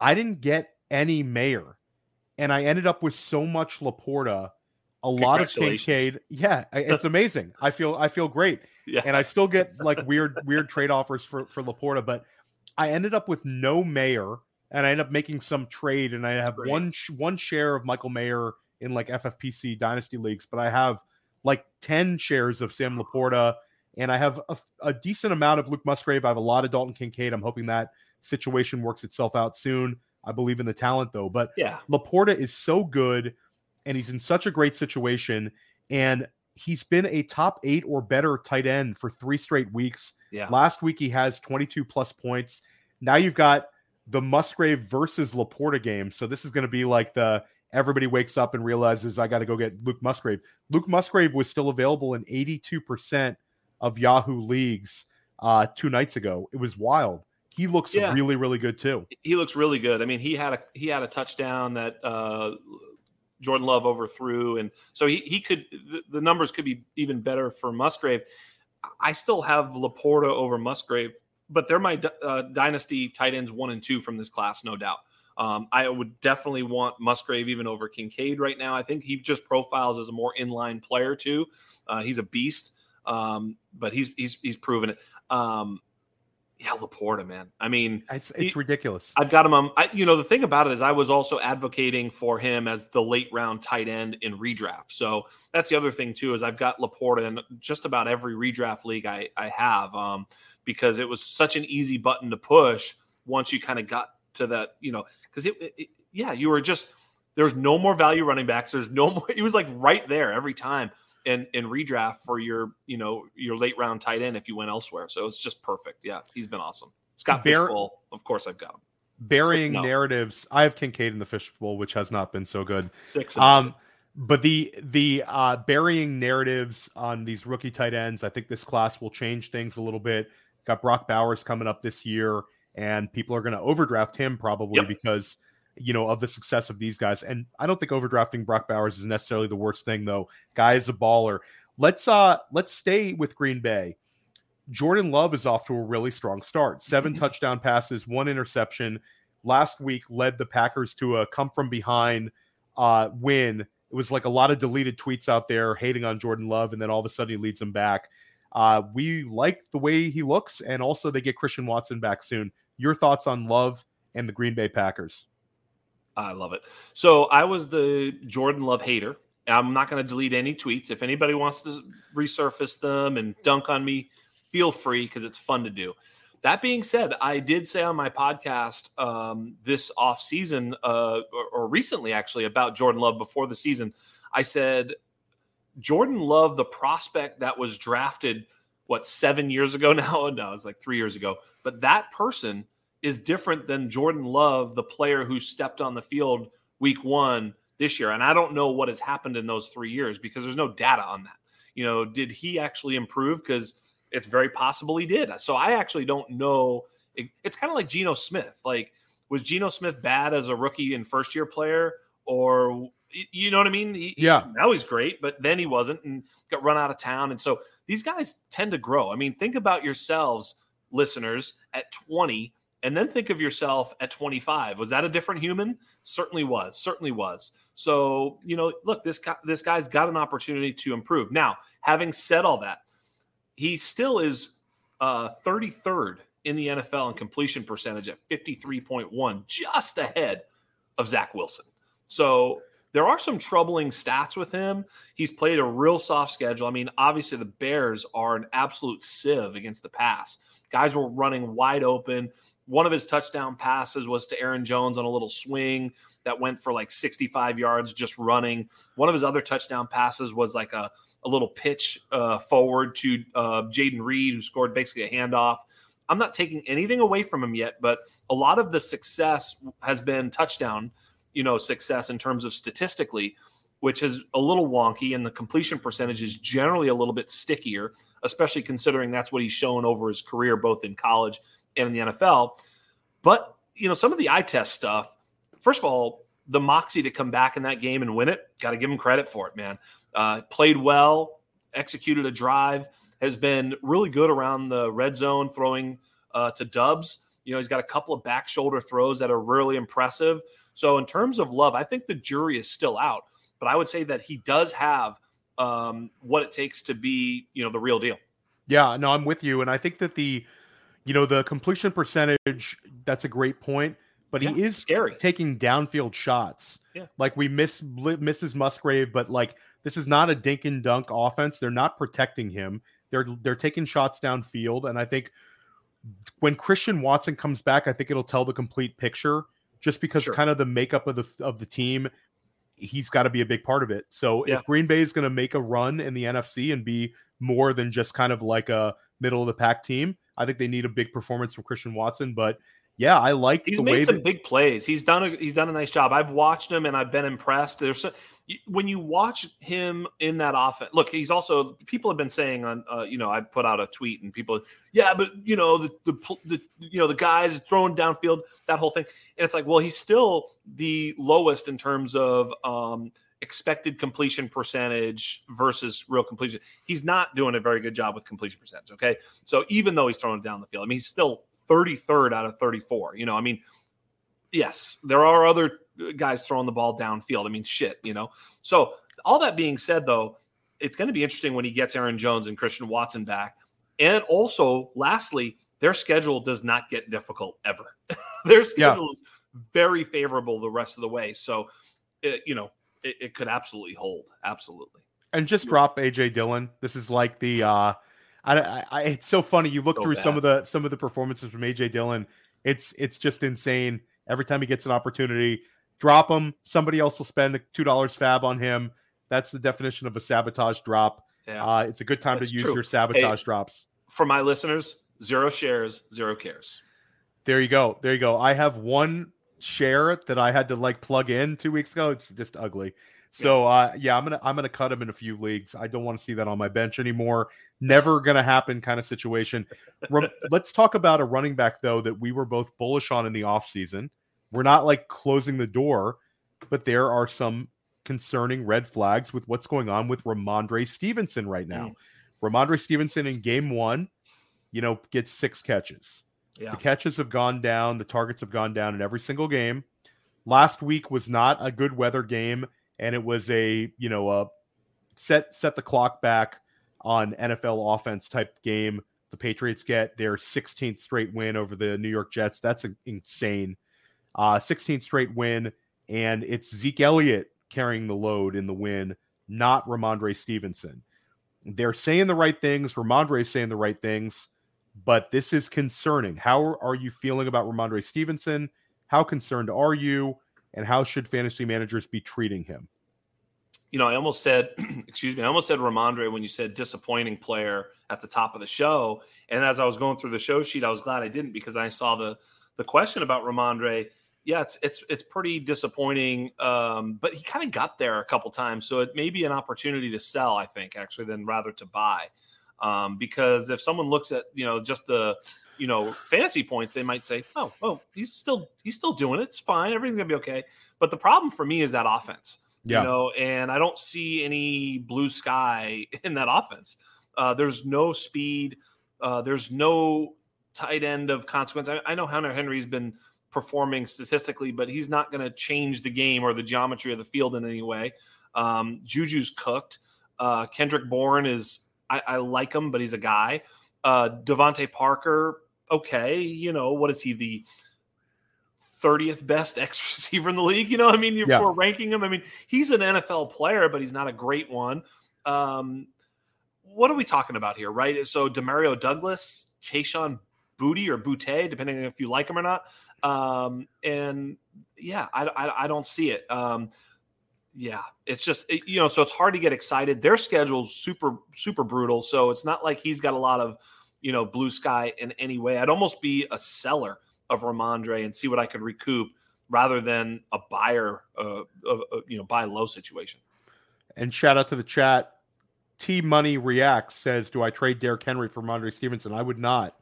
I didn't get any Mayer, and I ended up with so much LaPorta, a lot of Kincaid. Yeah, (laughs) it's amazing. I feel I feel great, yeah. and I still get like (laughs) weird weird trade offers for for LaPorta, but I ended up with no Mayer, and I ended up making some trade, and I have one one share of Michael Mayer in like FFPC dynasty leagues, but I have like ten shares of Sam LaPorta, and I have a, a decent amount of Luke Musgrave. I have a lot of Dalton Kincaid. I'm hoping that situation works itself out soon. I believe in the talent though. But yeah, LaPorta is so good and he's in such a great situation. And he's been a top eight or better tight end for three straight weeks. Yeah. Last week he has 22 plus points. Now you've got the Musgrave versus LaPorta game. So this is going to be like the everybody wakes up and realizes I got to go get Luke Musgrave. Luke Musgrave was still available in 82% of Yahoo leagues uh, two nights ago. It was wild he looks yeah. really really good too. He looks really good. I mean, he had a he had a touchdown that uh, Jordan Love overthrew, and so he he could the, the, numbers could be even better for Musgrave. I still have LaPorta over Musgrave, but they're my uh, dynasty tight ends one and two from this class, no doubt. Um, I would definitely want Musgrave even over Kincaid right now. I think he just profiles as a more inline player too. Uh, he's a beast, um, but he's he's he's proven it. Um, yeah, LaPorta, man. I mean, it's it's he, ridiculous. I've got him. On, I, you know, the thing about it is, I was also advocating for him as the late round tight end in redraft. So that's the other thing too is I've got LaPorta in just about every redraft league I I have, um, because it was such an easy button to push once you kind of got to that, you know, because it, it, yeah, you were just there's no more value running backs. There's no (laughs) more. It was like right there every time in in redraft for your you know your late round tight end if you went elsewhere. So it's just perfect. Yeah, he's been awesome. Scott Bear- Fishbowl, of course, I've got him. Burying so, no. narratives. I have Kincaid in the fishbowl, which has not been so good. Six. Um, but the the uh, burying narratives on these rookie tight ends, I think this class will change things a little bit. Got Brock Bowers coming up this year, and people are going to overdraft him probably yep. because you know, of the success of these guys. And I don't think overdrafting Brock Bowers is necessarily the worst thing, though. Guy is a baller. Let's uh let's stay with Green Bay. Jordan Love is off to a really strong start. 7 mm-hmm. (laughs) touchdown passes, one interception. Last week led the Packers to a come from behind uh win it was like a lot of deleted tweets out there hating on Jordan Love, and then all of a sudden he leads them back. Uh, we like the way he looks, and also they get Christian Watson back soon. Your thoughts on Love and the Green Bay Packers? I love it. So I was the Jordan Love hater. I'm not going to delete any tweets. If anybody wants to resurface them and dunk on me, feel free because it's fun to do. That being said, I did say on my podcast um, this off season, uh, or, or recently actually, about Jordan Love before the season. I said Jordan Love, the prospect that was drafted, what, seven years ago (laughs) now? No, it's like three years ago. But that person is different than Jordan Love, the player who stepped on the field week one this year. And I don't know what has happened in those three years because there's no data on that. You know, did he actually improve? Because it's very possible he did. So I actually don't know. It, it's kind of like Geno Smith. Like, was Geno Smith bad as a rookie and first year player? Or you know what I mean? He, yeah. He, now he's great, but then he wasn't and got run out of town. And so these guys tend to grow. I mean, think about yourselves, listeners, at 20, and then think of yourself at 25. Was that a different human? Certainly was. Certainly was. So, you know, look, this guy, this guy's got an opportunity to improve. Now, having said all that, he still is uh, 33rd in the NFL in completion percentage at 53.1, just ahead of Zach Wilson. So there are some troubling stats with him. He's played a real soft schedule. I mean, obviously, the Bears are an absolute sieve against the pass. Guys were running wide open. One of his touchdown passes was to Aaron Jones on a little swing that went for like 65 yards just running. One of his other touchdown passes was like a, a little pitch uh, forward to uh, Jayden Reed, who scored basically a handoff. I'm not taking anything away from him yet, but a lot of the success has been touchdown, you know, success in terms of statistically, which is a little wonky, and the completion percentage is generally a little bit stickier, especially considering that's what he's shown over his career, both in college in the NFL. But you know, some of the eye test stuff first of all, the moxie to come back in that game and win it, got to give him credit for it, man. Uh, played well, executed a drive, has been really good around the red zone, throwing uh, to Doubs. You know, he's got a couple of back shoulder throws that are really impressive. So, in terms of love, I think the jury is still out, but I would say that he does have um, what it takes to be, you know, the real deal. Yeah, no, I'm with you, and I think that the, you know, the completion percentage. That's a great point but yeah, he is scary taking downfield shots. Yeah. Like we miss Mrs. Musgrave, but like this is not a dink and dunk offense. They're not protecting him. They're they're taking shots downfield. And I think when Christian Watson comes back, I think it'll tell the complete picture just because sure. kind of the makeup of the of the team, he's got to be a big part of it. So yeah. if Green Bay is going to make a run in the NFC and be more than just kind of like a middle of the pack team, I think they need a big performance from Christian Watson. But yeah, I like he's the made way some that... big plays. He's done a he's done a nice job. I've watched him and I've been impressed. There's when you watch him in that offense. Look, he's also people have been saying on uh, you know I put out a tweet and people yeah, but you know the, the the you know the guys throwing downfield that whole thing and it's like well he's still the lowest in terms of um, expected completion percentage versus real completion. He's not doing a very good job with completion percentage. Okay, so even though he's throwing it down the field, I mean he's still 33rd out of 34. You know, I mean, yes, there are other guys throwing the ball downfield. I mean, shit, you know. So, all that being said, though, it's going to be interesting when he gets Aaron Jones and Christian Watson back. And also, lastly, their schedule does not get difficult ever. (laughs) their schedule is very favorable the rest of the way. So, it, you know, it, it could absolutely hold. Absolutely. And just drop AJ Dillon. This is like the uh I, I, it's so funny. You look so through bad. some of the some of the performances from AJ Dillon. It's it's just insane. Every time he gets an opportunity, drop him. Somebody else will spend two dollars FAAB on him. That's the definition of a sabotage drop. Yeah. Uh, it's a good time That's to use true. your sabotage hey, drops. For my listeners, zero shares, zero cares. There you go. There you go. I have one share it that I had to like plug in two weeks ago. It's just ugly. So uh, yeah, I'm gonna I'm gonna cut him in a few leagues. I don't want to see that on my bench anymore. Never gonna happen kind of situation. (laughs) Let's talk about a running back though that we were both bullish on in the offseason. We're not like closing the door, but there are some concerning red flags with what's going on with Rhamondre Stevenson right now. Mm. Rhamondre Stevenson in game one, you know, gets six catches. Yeah. The catches have gone down, the targets have gone down in every single game. Last week was not a good weather game and it was a you know a set set the clock back on NFL offense type game. The Patriots get their 16th straight win over the New York Jets. That's insane. Uh, 16th straight win, and it's Zeke Elliott carrying the load in the win, not Rhamondre Stevenson. They're saying the right things. Rhamondre is saying the right things, but this is concerning. How are you feeling about Rhamondre Stevenson? How concerned are you? And how should fantasy managers be treating him? You know, I almost said, (clears throat) excuse me, I almost said Rhamondre when you said disappointing player at the top of the show. And as I was going through the show sheet, I was glad I didn't because I saw the the question about Rhamondre. yeah, it's it's it's pretty disappointing. Um, but he kind of got there a couple times, so it may be an opportunity to sell. I think actually, than rather to buy, um, because if someone looks at you know just the you know fantasy points, they might say, oh, oh, he's still he's still doing it. It's fine. Everything's gonna be okay. But the problem for me is that offense. Yeah. You know, and I don't see any blue sky (laughs) in that offense. Uh, there's no speed. Uh, there's no tight end of consequence. I, I know Hunter Henry's been performing statistically, but he's not going to change the game or the geometry of the field in any way. Um, Juju's cooked. Uh, Kendrick Bourne is, I, I, like him, but he's a guy. Uh, DeVante Parker, okay. You know, what is he, the 30th best (laughs) X receiver in the league? You know, I mean, you're yeah. ranking him. I mean, he's an NFL player, but he's not a great one. Um, what are we talking about here, right? So Demario Douglas, Kayshon Booty or Boutte, depending on if you like him or not. Um, and yeah, I, I, I don't see it. Um, yeah, it's just it, you know, so it's hard to get excited. Their schedule's super super brutal, so it's not like he's got a lot of you know blue sky in any way. I'd almost be a seller of Rhamondre and see what I could recoup rather than a buyer, uh, uh, you know, buy low situation. And shout out to the chat. T Money Reacts says, "Do I trade Derrick Henry for Rhamondre Stevenson? I would not.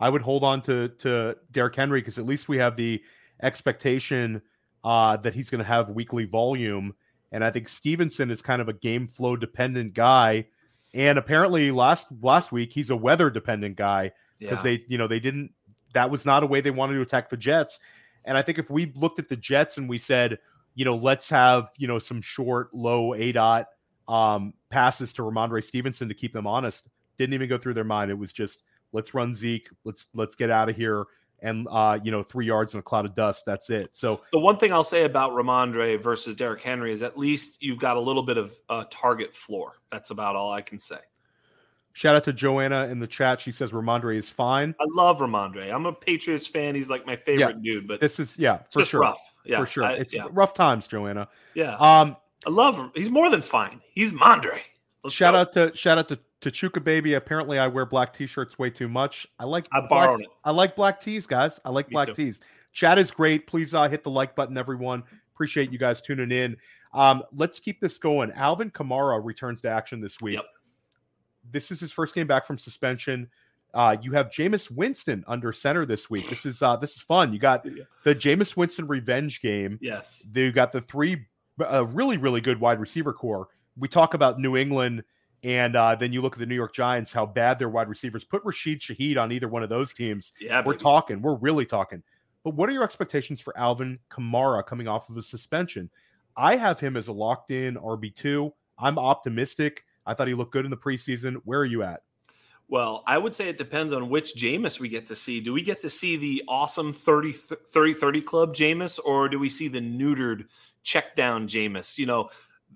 I would hold on to to Derrick Henry because at least we have the expectation uh, that he's going to have weekly volume. And I think Stevenson is kind of a game flow dependent guy. And apparently last last week he's a weather dependent guy because yeah. they you know they didn't that was not a way they wanted to attack the Jets. And I think if we looked at the Jets and we said, you know, let's have, you know, some short, low A dot um, passes to Rhamondre Stevenson to keep them honest, didn't even go through their mind. It was just Let's run Zeke. Let's let's get out of here. And uh, you know, three yards in a cloud of dust. That's it. So the one thing I'll say about Rhamondre versus Derrick Henry is at least you've got a little bit of a target floor. That's about all I can say. Shout out to Joanna in the chat. She says Rhamondre is fine. I love Rhamondre. I'm a Patriots fan. He's like my favorite yeah, dude. But this is yeah, for sure. rough. Yeah, for sure. I, it's yeah. rough times, Joanna. Yeah. Um, I love him. He's more than fine. He's Mondre. Let's shout go. out to shout out to to Chuka Baby. Apparently, I wear black t-shirts way too much. I like I black, it. I like black tees, guys. I like Me black too. tees. Chat is great. Please uh, hit the like button, everyone. Appreciate you guys tuning in. Um, let's keep this going. Alvin Kamara returns to action this week. Yep. This is his first game back from suspension. Uh, you have Jameis Winston under center this week. This is uh, this is fun. You got the Jameis Winston revenge game. Yes. You got the three uh, really really good wide receiver core we talk about New England and uh, then you look at the New York Giants, how bad their wide receivers. Put Rashid Shaheed on either one of those teams. Yeah, we're talking. We're really talking. But what are your expectations for Alvin Kamara coming off of a suspension? I have him as a locked in RB2. I'm optimistic. I thought he looked good in the preseason. Where are you at? Well, I would say it depends on which Jameis we get to see. Do we get to see the awesome 30 30 30 club Jameis or do we see the neutered check down Jameis? You know,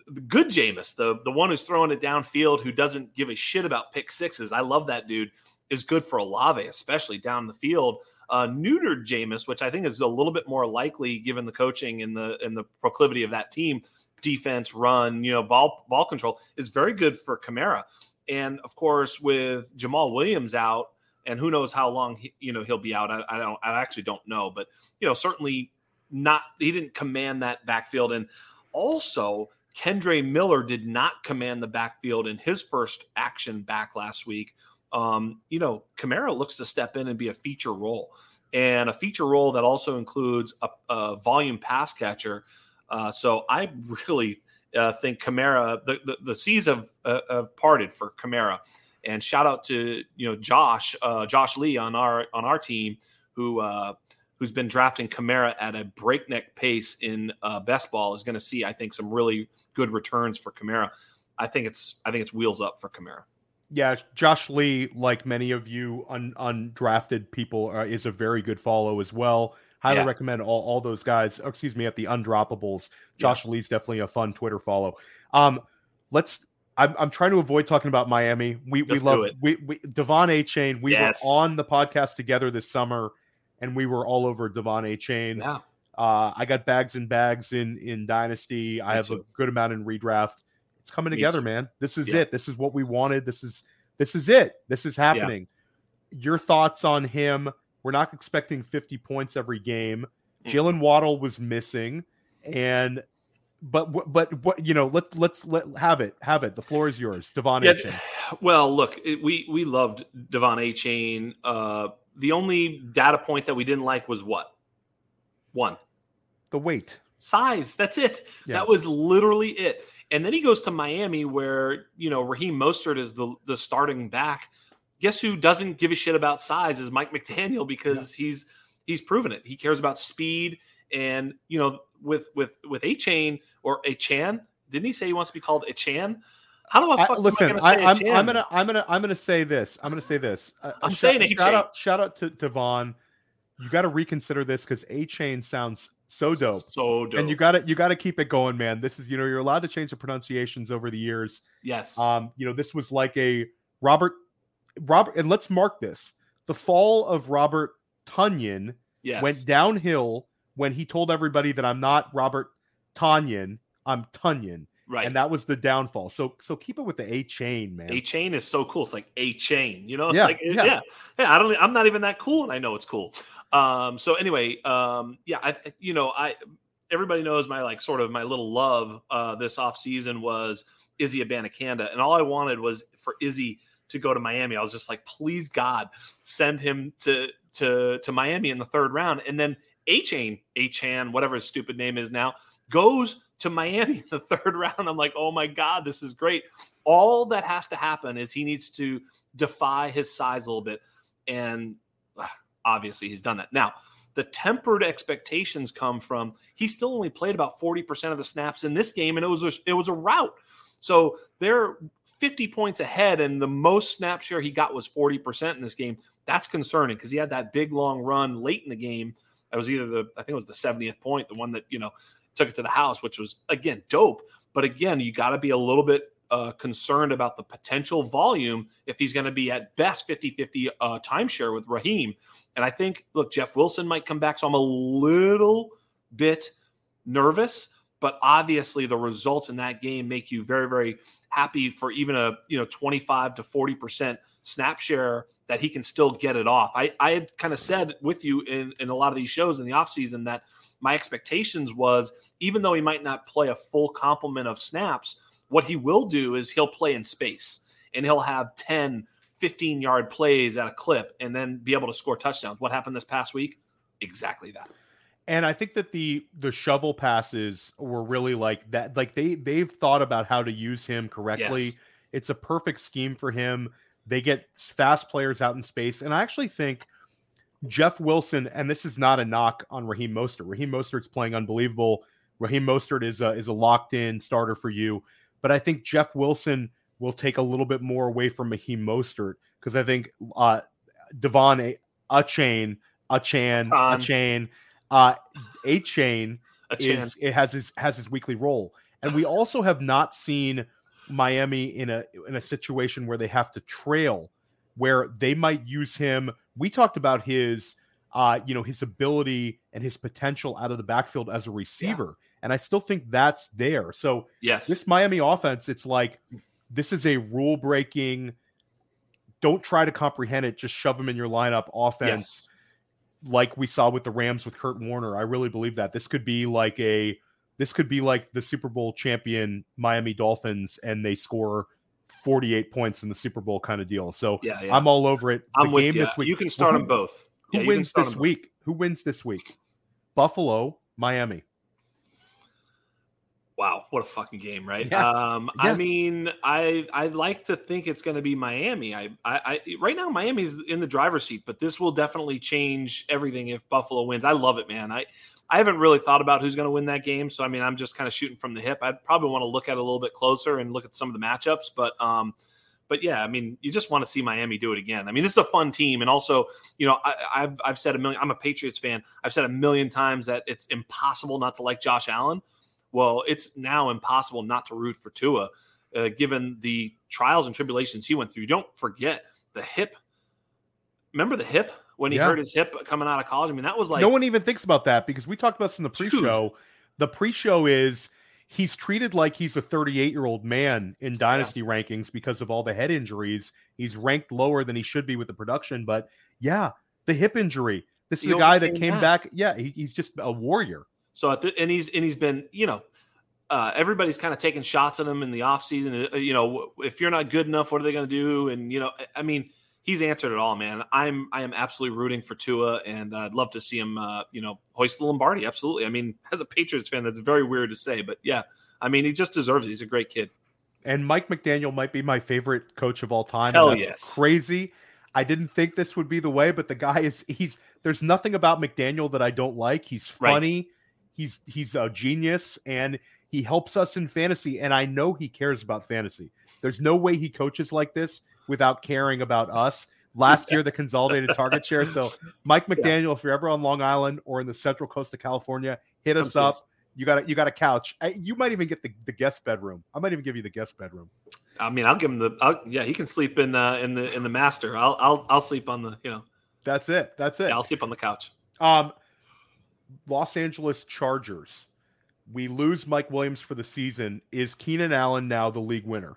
the good Jameis, the the one who's throwing it downfield, who doesn't give a shit about pick sixes. I love that dude. Is good for Olave, especially down the field. Uh, neutered Jameis, which I think is a little bit more likely given the coaching and the and the proclivity of that team. Defense, run, you know, ball ball control is very good for Kamara. And of course, with Jamaal Williams out, and who knows how long he, you know he'll be out. I, I don't. I actually don't know, but you know, certainly not. He didn't command that backfield, and also Kendre Miller did not command the backfield in his first action back last week. Um, you know, Kamara looks to step in and be a feature role, and a feature role that also includes a, a volume pass catcher. Uh, so I really uh, think Kamara, the, the, the seas have, uh, have parted for Kamara. And shout out to you know Josh, uh, Josh Lee on our on our team who uh, who's been drafting Kamara at a breakneck pace in uh, best ball, is going to see, I think, some really good returns for Kamara. I think it's I think it's wheels up for Kamara. Yeah, Josh Lee, like many of you un, undrafted people, uh, is a very good follow as well. Highly Yeah. recommend all, all those guys. oh, excuse me, at the undroppables. Yeah. Josh Lee's definitely a fun Twitter follow. Um, let's. I'm, I'm trying to avoid talking about Miami. We we Let's do love it. we, we De'Von Achane. We Yes. were on the podcast together this summer, and we were all over De'Von Achane. Yeah, Uh, I got bags and bags in in Dynasty. I have too. a good amount in redraft. It's coming Me together, too. man. This is Yeah. it. This is what we wanted. This is this is it. This is happening. Your thoughts on him? We're not expecting 50 points every game. Mm. Jaylen Waddle was missing, and but but what you know? Let's let's let have it have it. The floor is yours, Devon Yeah, Achin. Well, look, it, we we loved De'Von Achane. Uh, the only data point that we didn't like was what one The weight. size. That's it. Yeah. That was literally it. And then he goes to Miami, where you know Raheem Mostert is the the starting back. Guess who doesn't give a shit about size is Mike McDaniel because he's he's proven it. He cares about speed and you know with with with a chain or a chan. Didn't he say he wants to be called a chan? How do I I, listen, am I, I'm, gonna gonna I'm gonna I'm gonna say this. I'm gonna say this. Uh, I'm saying shout out shout out to Devon. You got to reconsider this because A Chain sounds so dope. So dope. And you got to you got to keep it going, man. This is you know you're allowed to change the pronunciations over the years. yes. Um, you know this was like a Robert Robert, and let's mark this: the fall of Robert Tonyan yes. went downhill when he told everybody that I'm not Robert Tonyan, I'm Tunyon, right. and that was the downfall. So so keep it with the A chain, man. a chain is so cool. It's like a chain, you know. It's Yeah, like yeah. yeah. yeah, I don't. I'm not even that cool, and I know it's cool. Um. So anyway, um. Yeah. I. You know. I. Everybody knows my like sort of my little love. Uh. This off season was Izzy Abanikanda, and all I wanted was for Izzy to go to Miami. I was just like, please God, send him to to to Miami in the third round, and then A Chain, A Chan, whatever his stupid name is now, goes to Miami in (laughs) the third round. I'm like, oh my God, this is great. All that has to happen is he needs to defy his size a little bit. And ah, obviously he's done that. Now, the tempered expectations come from he still only played about 40% of the snaps in this game, and it was a, it was a rout. So they're 50 points ahead, and the most snap share he got was 40% in this game. That's concerning because he had that big long run late in the game. That was either the I think it was the 70th point, the one that you know took it to the house, which was again dope. But again, you got to be a little bit uh, concerned about the potential volume if he's going to be at best 50 50 uh, timeshare with Raheem. And I think, look, Jeff Wilson might come back. So I'm a little bit nervous, but obviously the results in that game make you very, very happy for even a you know 25 to 40 percent snap share that he can still get it off. I, I had kind of said with you in, in a lot of these shows in the offseason that my expectations was even though he might not play a full complement of snaps, what he will do is he'll play in space and he'll have 10, 15 yard plays at a clip and then be able to score touchdowns. What happened this past week? Exactly that. And I think that the the shovel passes were really like that. Like they they've thought about how to use him correctly. Yes. It's a perfect scheme for him. They get fast players out in space, and I actually think Jeff Wilson. And this is not a knock on Raheem Mostert. Raheem Mostert's playing unbelievable. Raheem Mostert is a is a locked in starter for you, but I think Jeff Wilson will take a little bit more away from Raheem Mostert because I think uh, Devon a, a chain a chain uh, a chain A chance. is it has his has his weekly role, and we also have not seen Miami in a in a situation where they have to trail, where they might use him. We talked about his, uh, you know, his ability and his potential out of the backfield as a receiver, and I still think that's there. So Yes. this Miami offense, it's like this is a rule breaking. Don't try to comprehend it. Just shove him in your lineup offense yes. like we saw with the Rams with Kurt Warner. I really believe that this could be like a this could be like the Super Bowl champion Miami Dolphins and they score 48 points in the Super Bowl kind of deal. So Yeah. Yeah. I'm all over it. The I'm with game you. this week. You can start who- them both. Who Yeah, wins this this 'em both. week? Who wins this week? Buffalo, Miami. Wow, what a fucking game, right? Yeah. Um. I mean, I I like to think it's going to be Miami. I, I I right now Miami's in the driver's seat, but this will definitely change everything if Buffalo wins. I love it, man. I I haven't really thought about who's going to win that game, so I mean, I'm just kind of shooting from the hip. I'd probably want to look at it a little bit closer and look at some of the matchups, but um, but yeah, I mean, you just want to see Miami do it again. I mean, this is a fun team, and also, you know, I, I've I've said a million. I'm a Patriots fan. I've said a million times that it's impossible not to like Josh Allen. Well, it's now impossible not to root for Tua, uh, given the trials and tribulations he went through. Don't forget the hip. Remember the hip when he Yeah. hurt his hip coming out of college? I mean, that was like no one even thinks about that because we talked about this in the pre-show. The pre-show is he's treated like he's a 38-year-old man in dynasty rankings because of all the head injuries. He's ranked lower than he should be with the production, but yeah, the hip injury. This is a guy that came that. back. Yeah, he, he's just a warrior. So at the, and he's and he's been you know uh, everybody's kind of taking shots at him in the offseason. Uh, You know if you're not good enough, what are they going to do? And you know I mean he's answered it all, man. I'm I am absolutely rooting for Tua, and I'd love to see him uh, you know hoist the Lombardi. Absolutely. I mean as a Patriots fan, that's very weird to say, but yeah, I mean he just deserves it. He's a great kid. And Mike McDaniel might be my favorite coach of all time. Hell that's yes. crazy. I didn't think this would be the way, but the guy is he's there's nothing about McDaniel that I don't like. He's Right. funny. He's he's a genius and he helps us in fantasy and I know he cares about fantasy. There's no way he coaches like this without caring about us. (laughs) Last year the consolidated target share. So Mike McDaniel if you're ever on Long Island or in the central coast of California, hit us see up. us. You got a, you got a couch. I, you might even get the, the guest bedroom. I might even give you the guest bedroom. I mean I'll give him the I'll, yeah he can sleep in uh, in the in the master. I'll I'll I'll sleep on the you know That's it. That's it. yeah, I'll sleep on the couch. Um, Los Angeles Chargers. We lose Mike Williams for the season. Is Keenan Allen now the league winner?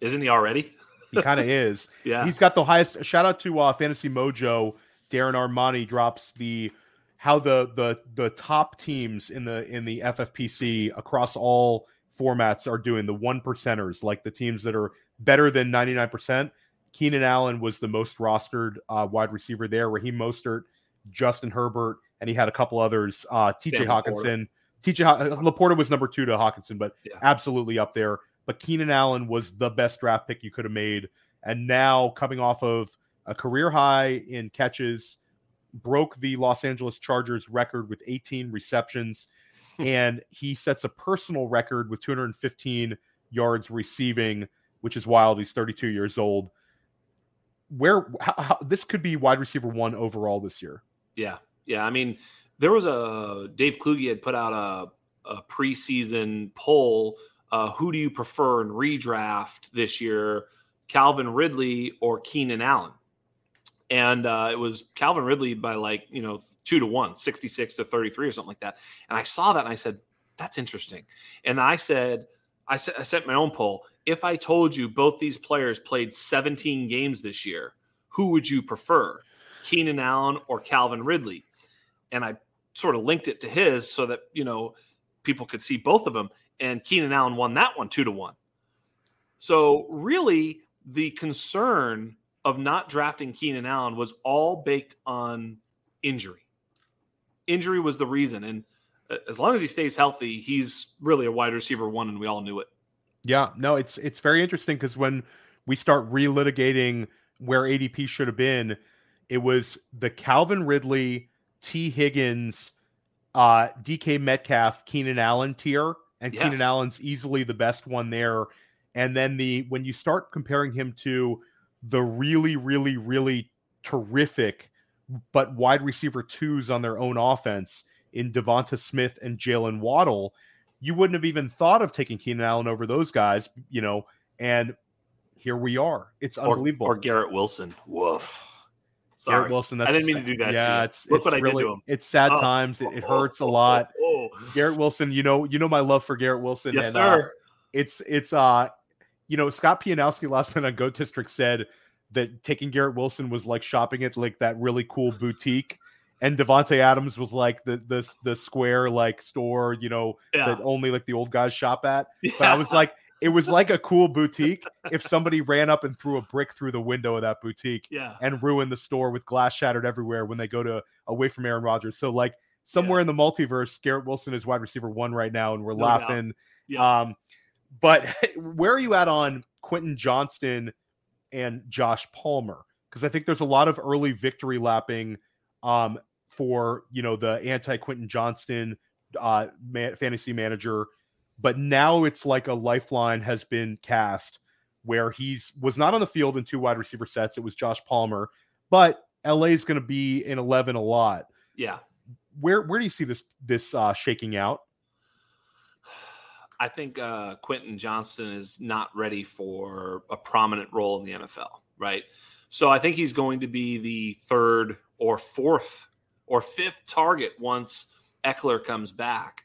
Isn't he already? He kind of is. (laughs) Yeah. He's got the highest. Shout out to uh, Fantasy Mojo. Darren Armani drops the how the the the top teams in the in the FFPC across all formats are doing the one percenters, like the teams that are better than ninety nine percent. Keenan Allen was the most rostered uh, wide receiver there. Raheem Mostert, Justin Herbert, and he had a couple others. Uh, T.J. Hockenson. T.J. Haw- LaPorta was number two to Hockenson, but Yeah. absolutely up there. But Keenan Allen was the best draft pick you could have made, and now coming off of a career high in catches, broke the Los Angeles Chargers record with 18 receptions, hmm. and he sets a personal record with 215 yards receiving, which is wild. He's 32 years old. Where how, how, this could be wide receiver one overall this year. Yeah, yeah. I mean, there was a Dave Kluge had put out a, a preseason poll. Uh, who do you prefer in redraft this year, Calvin Ridley or Keenan Allen? And uh, it was Calvin Ridley by like you know two to one, 66 to 33 or something like that. And I saw that and I said, that's interesting. And I said, I said, I set my own poll. If I told you both these players played 17 games this year, who would you prefer, Keenan Allen or Calvin Ridley? And I sort of linked it to his so that you know people could see both of them. And Keenan Allen won that one two to one. So really, the concern of not drafting Keenan Allen was all baked on injury. Injury was the reason, and uh, as long as he stays healthy, he's really a wide receiver one, and we all knew it. Yeah, no, it's it's very interesting because when we start relitigating where ADP should have been, it was the Calvin Ridley, Tee Higgins, uh, DK Metcalf, Keenan Allen tier, and Yes. Keenan Allen's easily the best one there. And then the when you start comparing him to the really, really, really terrific but wide receiver twos on their own offense in DeVonta Smith and Jaylen Waddle, you wouldn't have even thought of taking Keenan Allen over those guys, you know, and here we are. It's Or, unbelievable. or Garrett Wilson. Woof. Sorry. Garrett Wilson. That's I didn't mean to do that Yeah, it's Look it's what I did really to him. it's sad Oh. times. It, it hurts a lot. (laughs) Oh, Garrett Wilson, you know, you know my love for Garrett Wilson. yes, and, uh, sir. it's it's uh you know Scott Pianowski last night on Goat District said that taking Garrett Wilson was like shopping at like that really cool boutique, and Davante Adams was like the the the square like store you know yeah. that only like the old guys shop at. But I was (laughs) like, it was like a cool (laughs) boutique if somebody ran up and threw a brick through the window of that boutique yeah. and ruined the store with glass shattered everywhere when they go to away from Aaron Rodgers. So like somewhere in the multiverse, Garrett Wilson is wide receiver one right now, and we're No laughing. Yeah. Um, but (laughs) where are you at on Quentin Johnston and Josh Palmer? Because I think there's a lot of early victory lapping um, for you know the anti Quentin Johnston uh, man, fantasy manager, but now it's like a lifeline has been cast where he's was not on the field in two wide receiver sets. It was Josh Palmer, but LA is going to be in eleven a lot. yeah. Where where do you see this this uh, shaking out? I think uh, Quentin Johnston is not ready for a prominent role in the NFL, right? So I think he's going to be the third or fourth or fifth target once Ekeler comes back.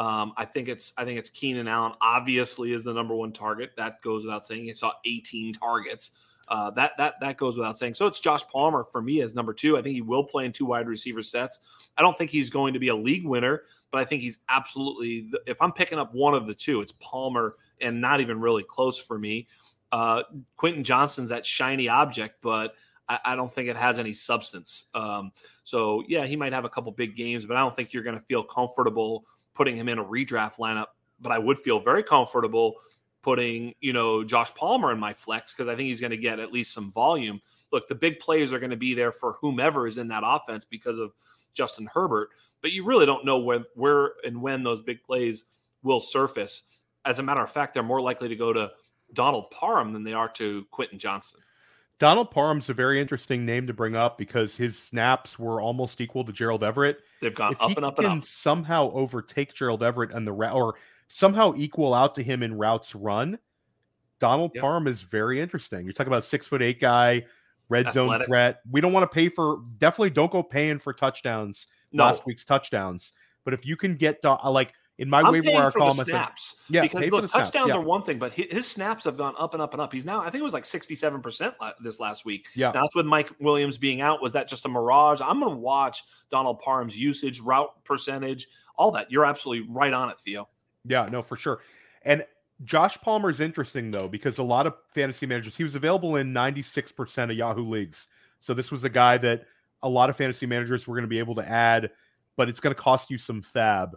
Um, I think it's I think it's Keenan Allen. Obviously, is the number one target. That goes without saying. He saw 18 targets. Uh, that that that goes without saying. So it's Josh Palmer for me as number two. I think he will play in two wide receiver sets. I don't think he's going to be a league winner, but I think he's absolutely. If I'm picking up one of the two, it's Palmer, and not even really close for me. Uh, Quentin Johnston's that shiny object, but I, I don't think it has any substance. Um, so yeah, he might have a couple big games, but I don't think you're going to feel comfortable putting him in a redraft lineup. But I would feel very comfortable putting you know Josh Palmer in my flex because I think he's going to get at least some volume. Look, the big plays are going to be there for whomever is in that offense because of Justin Herbert, but you really don't know where where and when those big plays will surface. As a matter of fact, they're more likely to go to Donald Parham than they are to Quentin Johnston. Donald Parham's a very interesting name to bring up because his snaps were almost equal to Gerald Everett. They've gone if up and up and up. somehow overtake Gerald Everett and the route, or somehow equal out to him in routes run, Donald Yep. Parham is very interesting. You're talking about a six foot eight guy, red zone threat. We don't want to pay for definitely don't go paying for touchdowns No, last week's touchdowns. But if you can get like in my I'm waiver wire for column, the I said, snaps. yeah, because look, the snaps, touchdowns yeah. are one thing, but hi- his snaps have gone up and up and up. He's now, I think it was like 67% this last week. Yeah. Now, that's with Mike Williams being out. Was that just a mirage? I'm going to watch Donald Parham's usage, route percentage, all that. You're absolutely right on it, Theo. Yeah, no, for sure. And Josh Palmer is interesting though because a lot of fantasy managers he was available in 96% of Yahoo leagues. So this was a guy that a lot of fantasy managers were going to be able to add, but it's going to cost you some FAAB.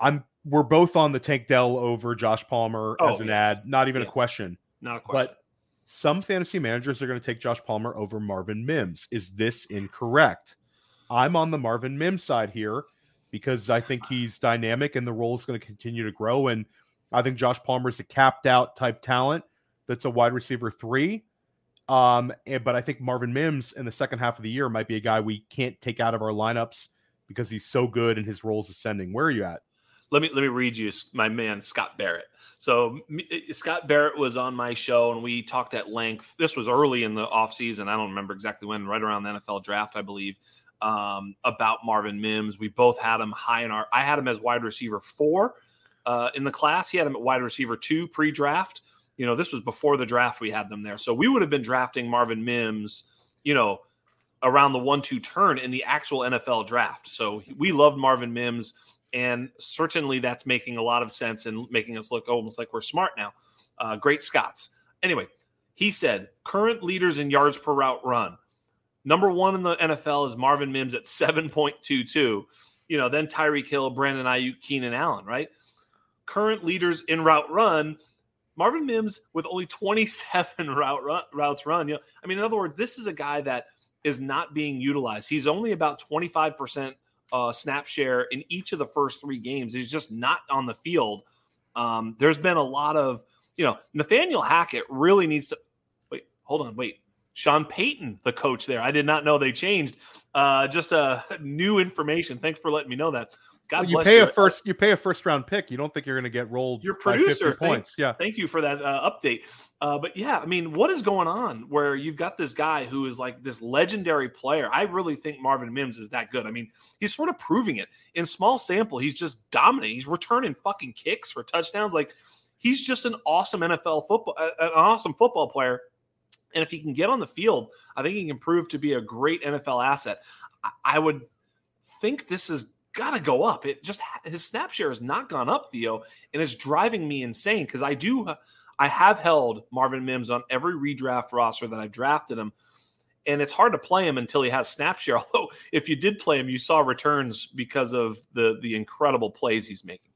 I'm we're both on the Tank Dell over Josh Palmer Oh, as an yes. ad, not even Yes. a question. Not a question. But some fantasy managers are going to take Josh Palmer over Marvin Mims. Is this incorrect? I'm on the Marvin Mims side here because I think he's dynamic and the role is going to continue to grow. And I think Josh Palmer is a capped out type talent that's a wide receiver three. Um, and, but I think Marvin Mims in the second half of the year might be a guy we can't take out of our lineups because he's so good and his role is ascending. Where are you at? Let me let me read you my man Scott Barrett. So eh, Scott Barrett was on my show and we talked at length. This was early in the offseason. I don't remember exactly when, right around the NFL draft, I believe, um, about Marvin Mims. We both had him high in our I had him as wide receiver four uh, in the class. He had him at wide receiver two pre-draft. You know, this was before the draft we had them there. So we would have been drafting Marvin Mims, you know, around the one-two turn in the actual NFL draft. So we loved Marvin Mims and certainly that's making a lot of sense and making us look almost like we're smart now. Uh, great Scots. Anyway, he said current leaders in yards per route run. Number one in the NFL is Marvin Mims at 7.22. You know, then Tyreek Hill, Brandon Aiyuk, Keenan Allen, right? Current leaders in route run, Marvin Mims with only 27 (laughs) route run, routes run. You know, I mean, in other words, this is a guy that is not being utilized. He's only about 25% uh, snap share in each of the first three games. He's just not on the field. Um, there's been a lot of, you know, Nathaniel Hackett really needs to wait. Hold on, wait. Sean Payton, the coach there. I did not know they changed. Uh, just uh, (laughs) new information. Thanks for letting me know that. God Well, you pay you. a first you pay a first round pick. You don't think you're going to get rolled Your by 50 producer, points. Yeah. Thank you for that uh, update. Uh, but yeah, I mean, what is going on where you've got this guy who is like this legendary player? I really think Marvin Mims is that good. I mean, he's sort of proving it in small sample. He's just dominating. He's returning fucking kicks for touchdowns. Like he's just an awesome NFL football, uh, an awesome football player. And if he can get on the field, I think he can prove to be a great NFL asset. I, I would think this has got to go up. It just his snap share has not gone up, Theo, and it's driving me insane because I do I have held Marvin Mims on every redraft roster that I've drafted him, and it's hard to play him until he has snap share. (laughs) Although, if you did play him, you saw returns because of the the incredible plays he's making.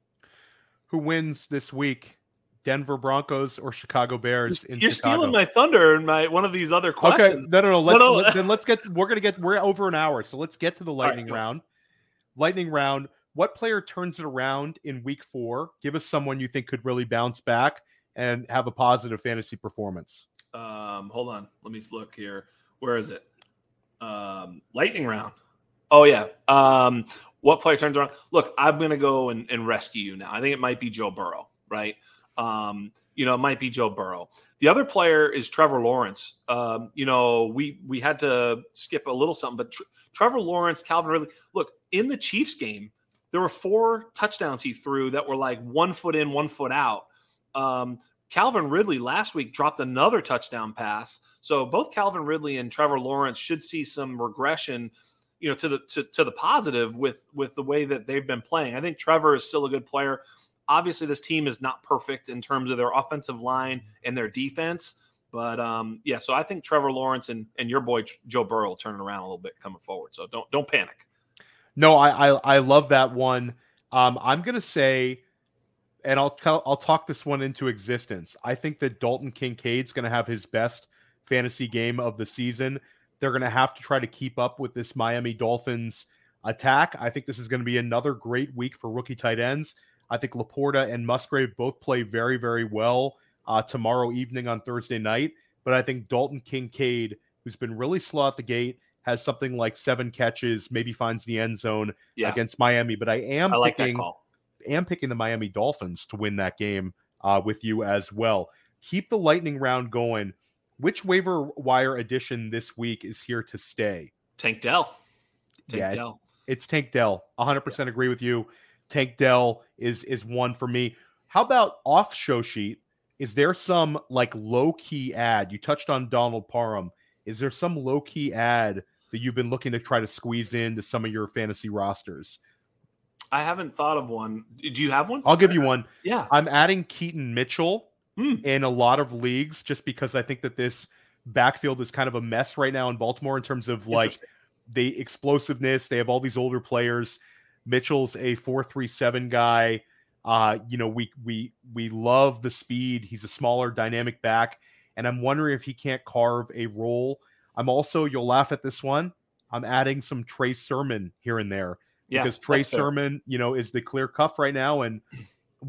Who wins this week? Denver Broncos or Chicago Bears? You're Chicago? stealing my thunder and my one of these other questions. Okay, no, no, no. Let's, no, no. Let, then (laughs) let's get. We're gonna get. We're over an hour, so let's get to the lightning right, round. Lightning round. What player turns it around in week four? Give us someone you think could really bounce back and have a positive fantasy performance. Um, hold on. Let me look here. Where is it? Um, lightning round. Oh yeah. Um, what player turns around? Look, I'm gonna go and, and rescue you now. I think it might be Joe Burrow, right? Um, you know, it might be Joe Burrow. The other player is Trevor Lawrence. Um, you know, we we had to skip a little something, but Trevor Lawrence, Calvin Ridley. Look, in the Chiefs game, there were four touchdowns he threw that were like one foot in, one foot out. Um, Calvin Ridley last week dropped another touchdown pass. So both Calvin Ridley and Trevor Lawrence should see some regression, you know, to the to, to the positive with with the way that they've been playing. I think Trevor is still a good player. Obviously, this team is not perfect in terms of their offensive line and their defense. But um, yeah, so I think Trevor Lawrence and, and your boy Joe Burrow will turn around a little bit coming forward. So don't don't panic. No, I I, I love that one. Um, I'm gonna say, and I'll I'll talk this one into existence. I think that Dalton Kincaid's gonna have his best fantasy game of the season. They're gonna have to try to keep up with this Miami Dolphins attack. I think this is going to be another great week for rookie tight ends. I think LaPorta and Musgrave both play very, very well uh, tomorrow evening on Thursday night. But I think Dalton Kincaid, who's been really slow at the gate, has something like seven catches, maybe finds the end zone yeah. against Miami. But I am I like picking, am picking the Miami Dolphins to win that game uh, with you as well. Keep the lightning round going. Which waiver wire addition this week is here to stay? Tank Dell. Tank yeah, Dell. It's, it's Tank Dell. 100% yeah. agree with you. Tank Dell is is one for me. How about off show sheet? Is there some like low key ad? You touched on Donald Parham. Is there some low key ad that you've been looking to try to squeeze into some of your fantasy rosters? I haven't thought of one. Do you have one? I'll give you one. Yeah. I'm adding Keaton Mitchell mm. in a lot of leagues just because I think that this backfield is kind of a mess right now in Baltimore in terms of like the explosiveness. They have all these older players. Mitchell's a 437 guy. Uh, you know, we we we love the speed. He's a smaller dynamic back, and I'm wondering if he can't carve a role. I'm also, you'll laugh at this one. I'm adding some Trey Sermon here and there yeah, because Trey Sermon, you know, is the clear cuff right now, and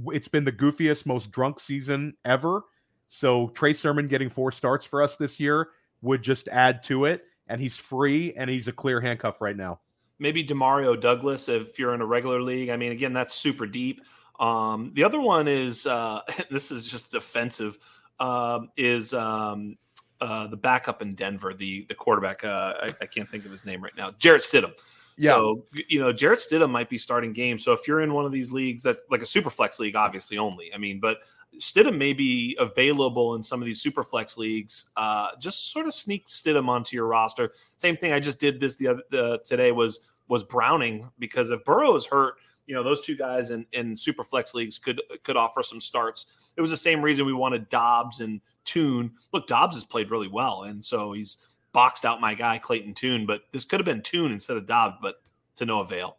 it's been the goofiest, most drunk season ever. So Trey Sermon getting four starts for us this year would just add to it, and he's free and he's a clear handcuff right now maybe Demario Douglas if you're in a regular league. I mean, again, that's super deep. Um, the other one is uh, (laughs) this is just defensive. Um, is um, uh, the backup in Denver, the the quarterback? Uh, I, I, can't think of his name right now. Jarrett Stidham. Yeah. So you know, Jarrett Stidham might be starting games. So if you're in one of these leagues that like a super flex league, obviously only. I mean, but Stidham may be available in some of these super flex leagues. Uh, just sort of sneak Stidham onto your roster. Same thing I just did this the other uh, today was was Browning because if Burrow is hurt, you know those two guys in, in super flex leagues could could offer some starts. It was the same reason we wanted Dobbs and Tune. Look, Dobbs has played really well, and so he's boxed out my guy Clayton Tune. But this could have been Tune instead of Dobbs, but to no avail.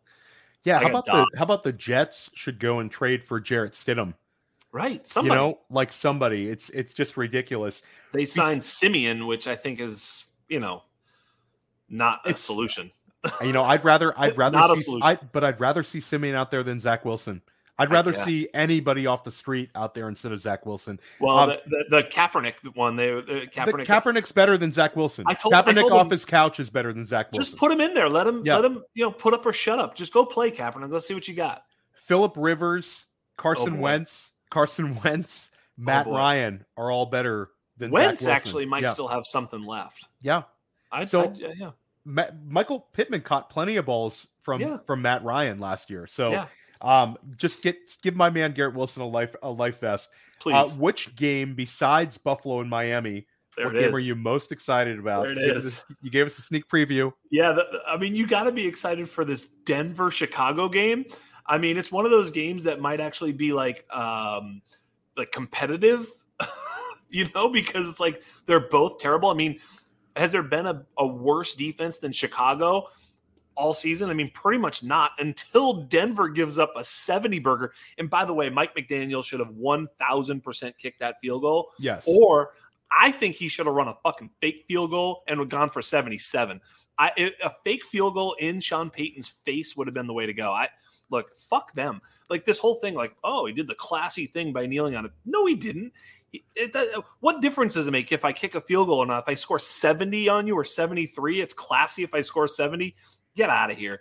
Yeah, I how about Dobbs. the how about the Jets should go and trade for Jarrett Stidham? Right, somebody. You know, like somebody. It's it's just ridiculous. They signed Siemian, which I think is you know not a solution you know, I'd rather I'd (laughs) rather not see I, but I'd rather see Siemian out there than Zach Wilson. I'd rather see anybody off the street out there instead of Zach Wilson. Well, um, the, the, the, Kaepernick one, they the Kaepernick, the Kaepernick's better than Zach Wilson. I told Kaepernick I told off him, his couch is better than Zach Wilson. Just put him in there. Let him yeah. let him you know put up or shut up. Just go play Kaepernick. Let's see what you got. Philip Rivers, Carson oh Wentz, Carson (laughs) Wentz, oh, Matt oh Ryan are all better than Wentz. Actually, might yeah. still have something left. Yeah. I so I, yeah. Ma- Michael Pittman caught plenty of balls from from Matt Ryan last year. So yeah. Um, just get give my man Garrett Wilson a life a life vest. Uh, Please. Uh, which game besides Buffalo and Miami? There what game is. are you most excited about? There it is. You gave us a sneak preview. Yeah, the, I mean, you got to be excited for this Denver Chicago game. I mean, it's one of those games that might actually be like um, like competitive, (laughs) you know, because it's like they're both terrible. I mean, has there been a, a worse defense than Chicago? All season? I mean, pretty much not until Denver gives up a 70 burger. And by the way, Mike McDaniel should have 1000% kicked that field goal. Yes. Or I think he should have run a fucking fake field goal and gone for 77. A fake field goal in Sean Payton's face would have been the way to go. I look, fuck them. Like this whole thing, like, oh, he did the classy thing by kneeling on it. No, he didn't. It, it, what difference does it make if I kick a field goal or not? If I score 70 on you or 73, it's classy if I score 70 get out of here.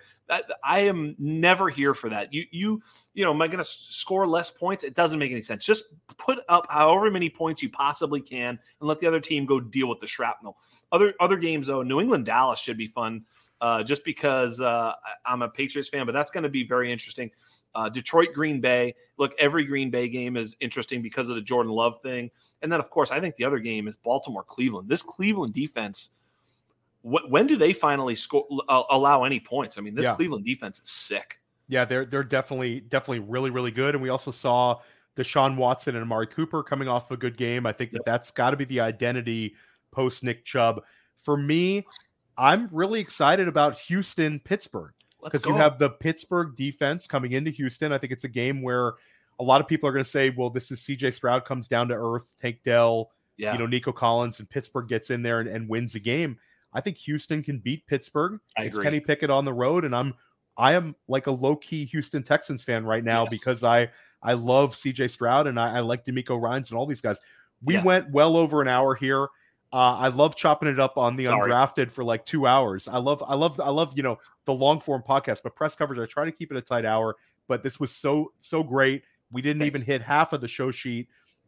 I am never here for that. You you you know, am I going to score less points? It doesn't make any sense. Just put up however many points you possibly can and let the other team go deal with the shrapnel. Other other games though, New England Dallas should be fun. Uh, just because uh, I'm a Patriots fan, but that's going to be very interesting. Uh, Detroit, Green Bay. Look, every Green Bay game is interesting because of the Jordan Love thing, and then of course I think the other game is Baltimore, Cleveland. This Cleveland defense when do they finally score uh, allow any points? I mean, this yeah. Cleveland defense is sick. Yeah, they're they're definitely definitely really really good, and we also saw Deshaun Watson and Amari Cooper coming off a good game. I think that yep. that's got to be the identity post Nick Chubb. For me, I'm really excited about Houston Pittsburgh because you have the Pittsburgh defense coming into Houston. I think it's a game where a lot of people are going to say, "Well, this is CJ Stroud comes down to earth, Tank Dell, yeah. you know, Nico Collins, and Pittsburgh gets in there and, and wins the game." I think Houston can beat Pittsburgh. I it's agree. Kenny Pickett on the road, and I'm I am like a low key Houston Texans fan right now yes. because I I love CJ Stroud and I, I like DeMeco Ryans and all these guys. We yes. went well over an hour here. Uh, I love chopping it up on the Sorry. undrafted for like two hours. I love, I love, I love, you know, the long form podcast, but press coverage. I try to keep it a tight hour, but this was so, so great. We didn't Thanks. even hit half of the show sheet.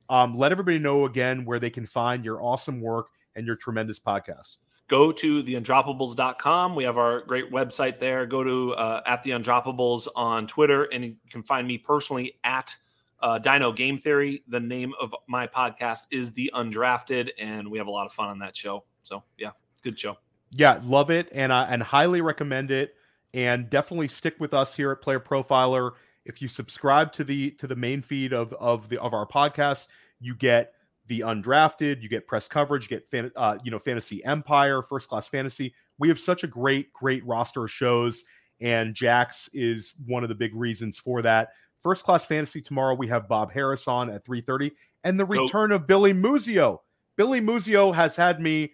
Um, let everybody know again where they can find your awesome work and your tremendous podcast go to theundroppables.com. We have our great website there. Go to uh, at the undroppables on Twitter, and you can find me personally at uh, Dyno Game Theory. The name of my podcast is The Undrafted, and we have a lot of fun on that show. So yeah, good show. Yeah, love it, and uh, and highly recommend it. And definitely stick with us here at Player Profiler. If you subscribe to the to the main feed of of the of our podcast, you get the undrafted. You get press coverage. Get fan, uh, you know fantasy empire, first class fantasy. We have such a great great roster of shows, and Jax is one of the big reasons for that. First class fantasy tomorrow. We have Bob Harris on at three thirty, and the return of Billy Muzio. Billy Muzio has had me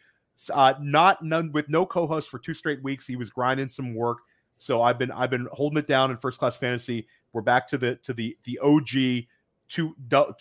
uh, not none with no co-host for two straight weeks. He was grinding some work, so I've been I've been holding it down in first class fantasy. We're back to the to the the OG to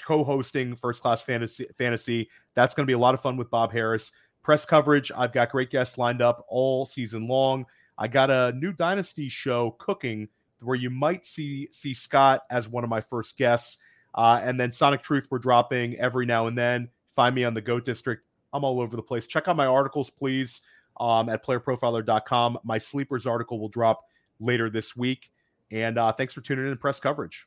co-hosting first class fantasy fantasy. That's going to be a lot of fun with bob harris. Press coverage i've got great guests lined up all season long. I got a new dynasty show cooking where you might see see scott as one of my first guests. Uh, and then sonic truth we're dropping every now and then. Find me on the goat district. I'm all over the place. Check out my articles please um, at playerprofiler.com my sleepers article will drop later this week. And uh, thanks for tuning in press coverage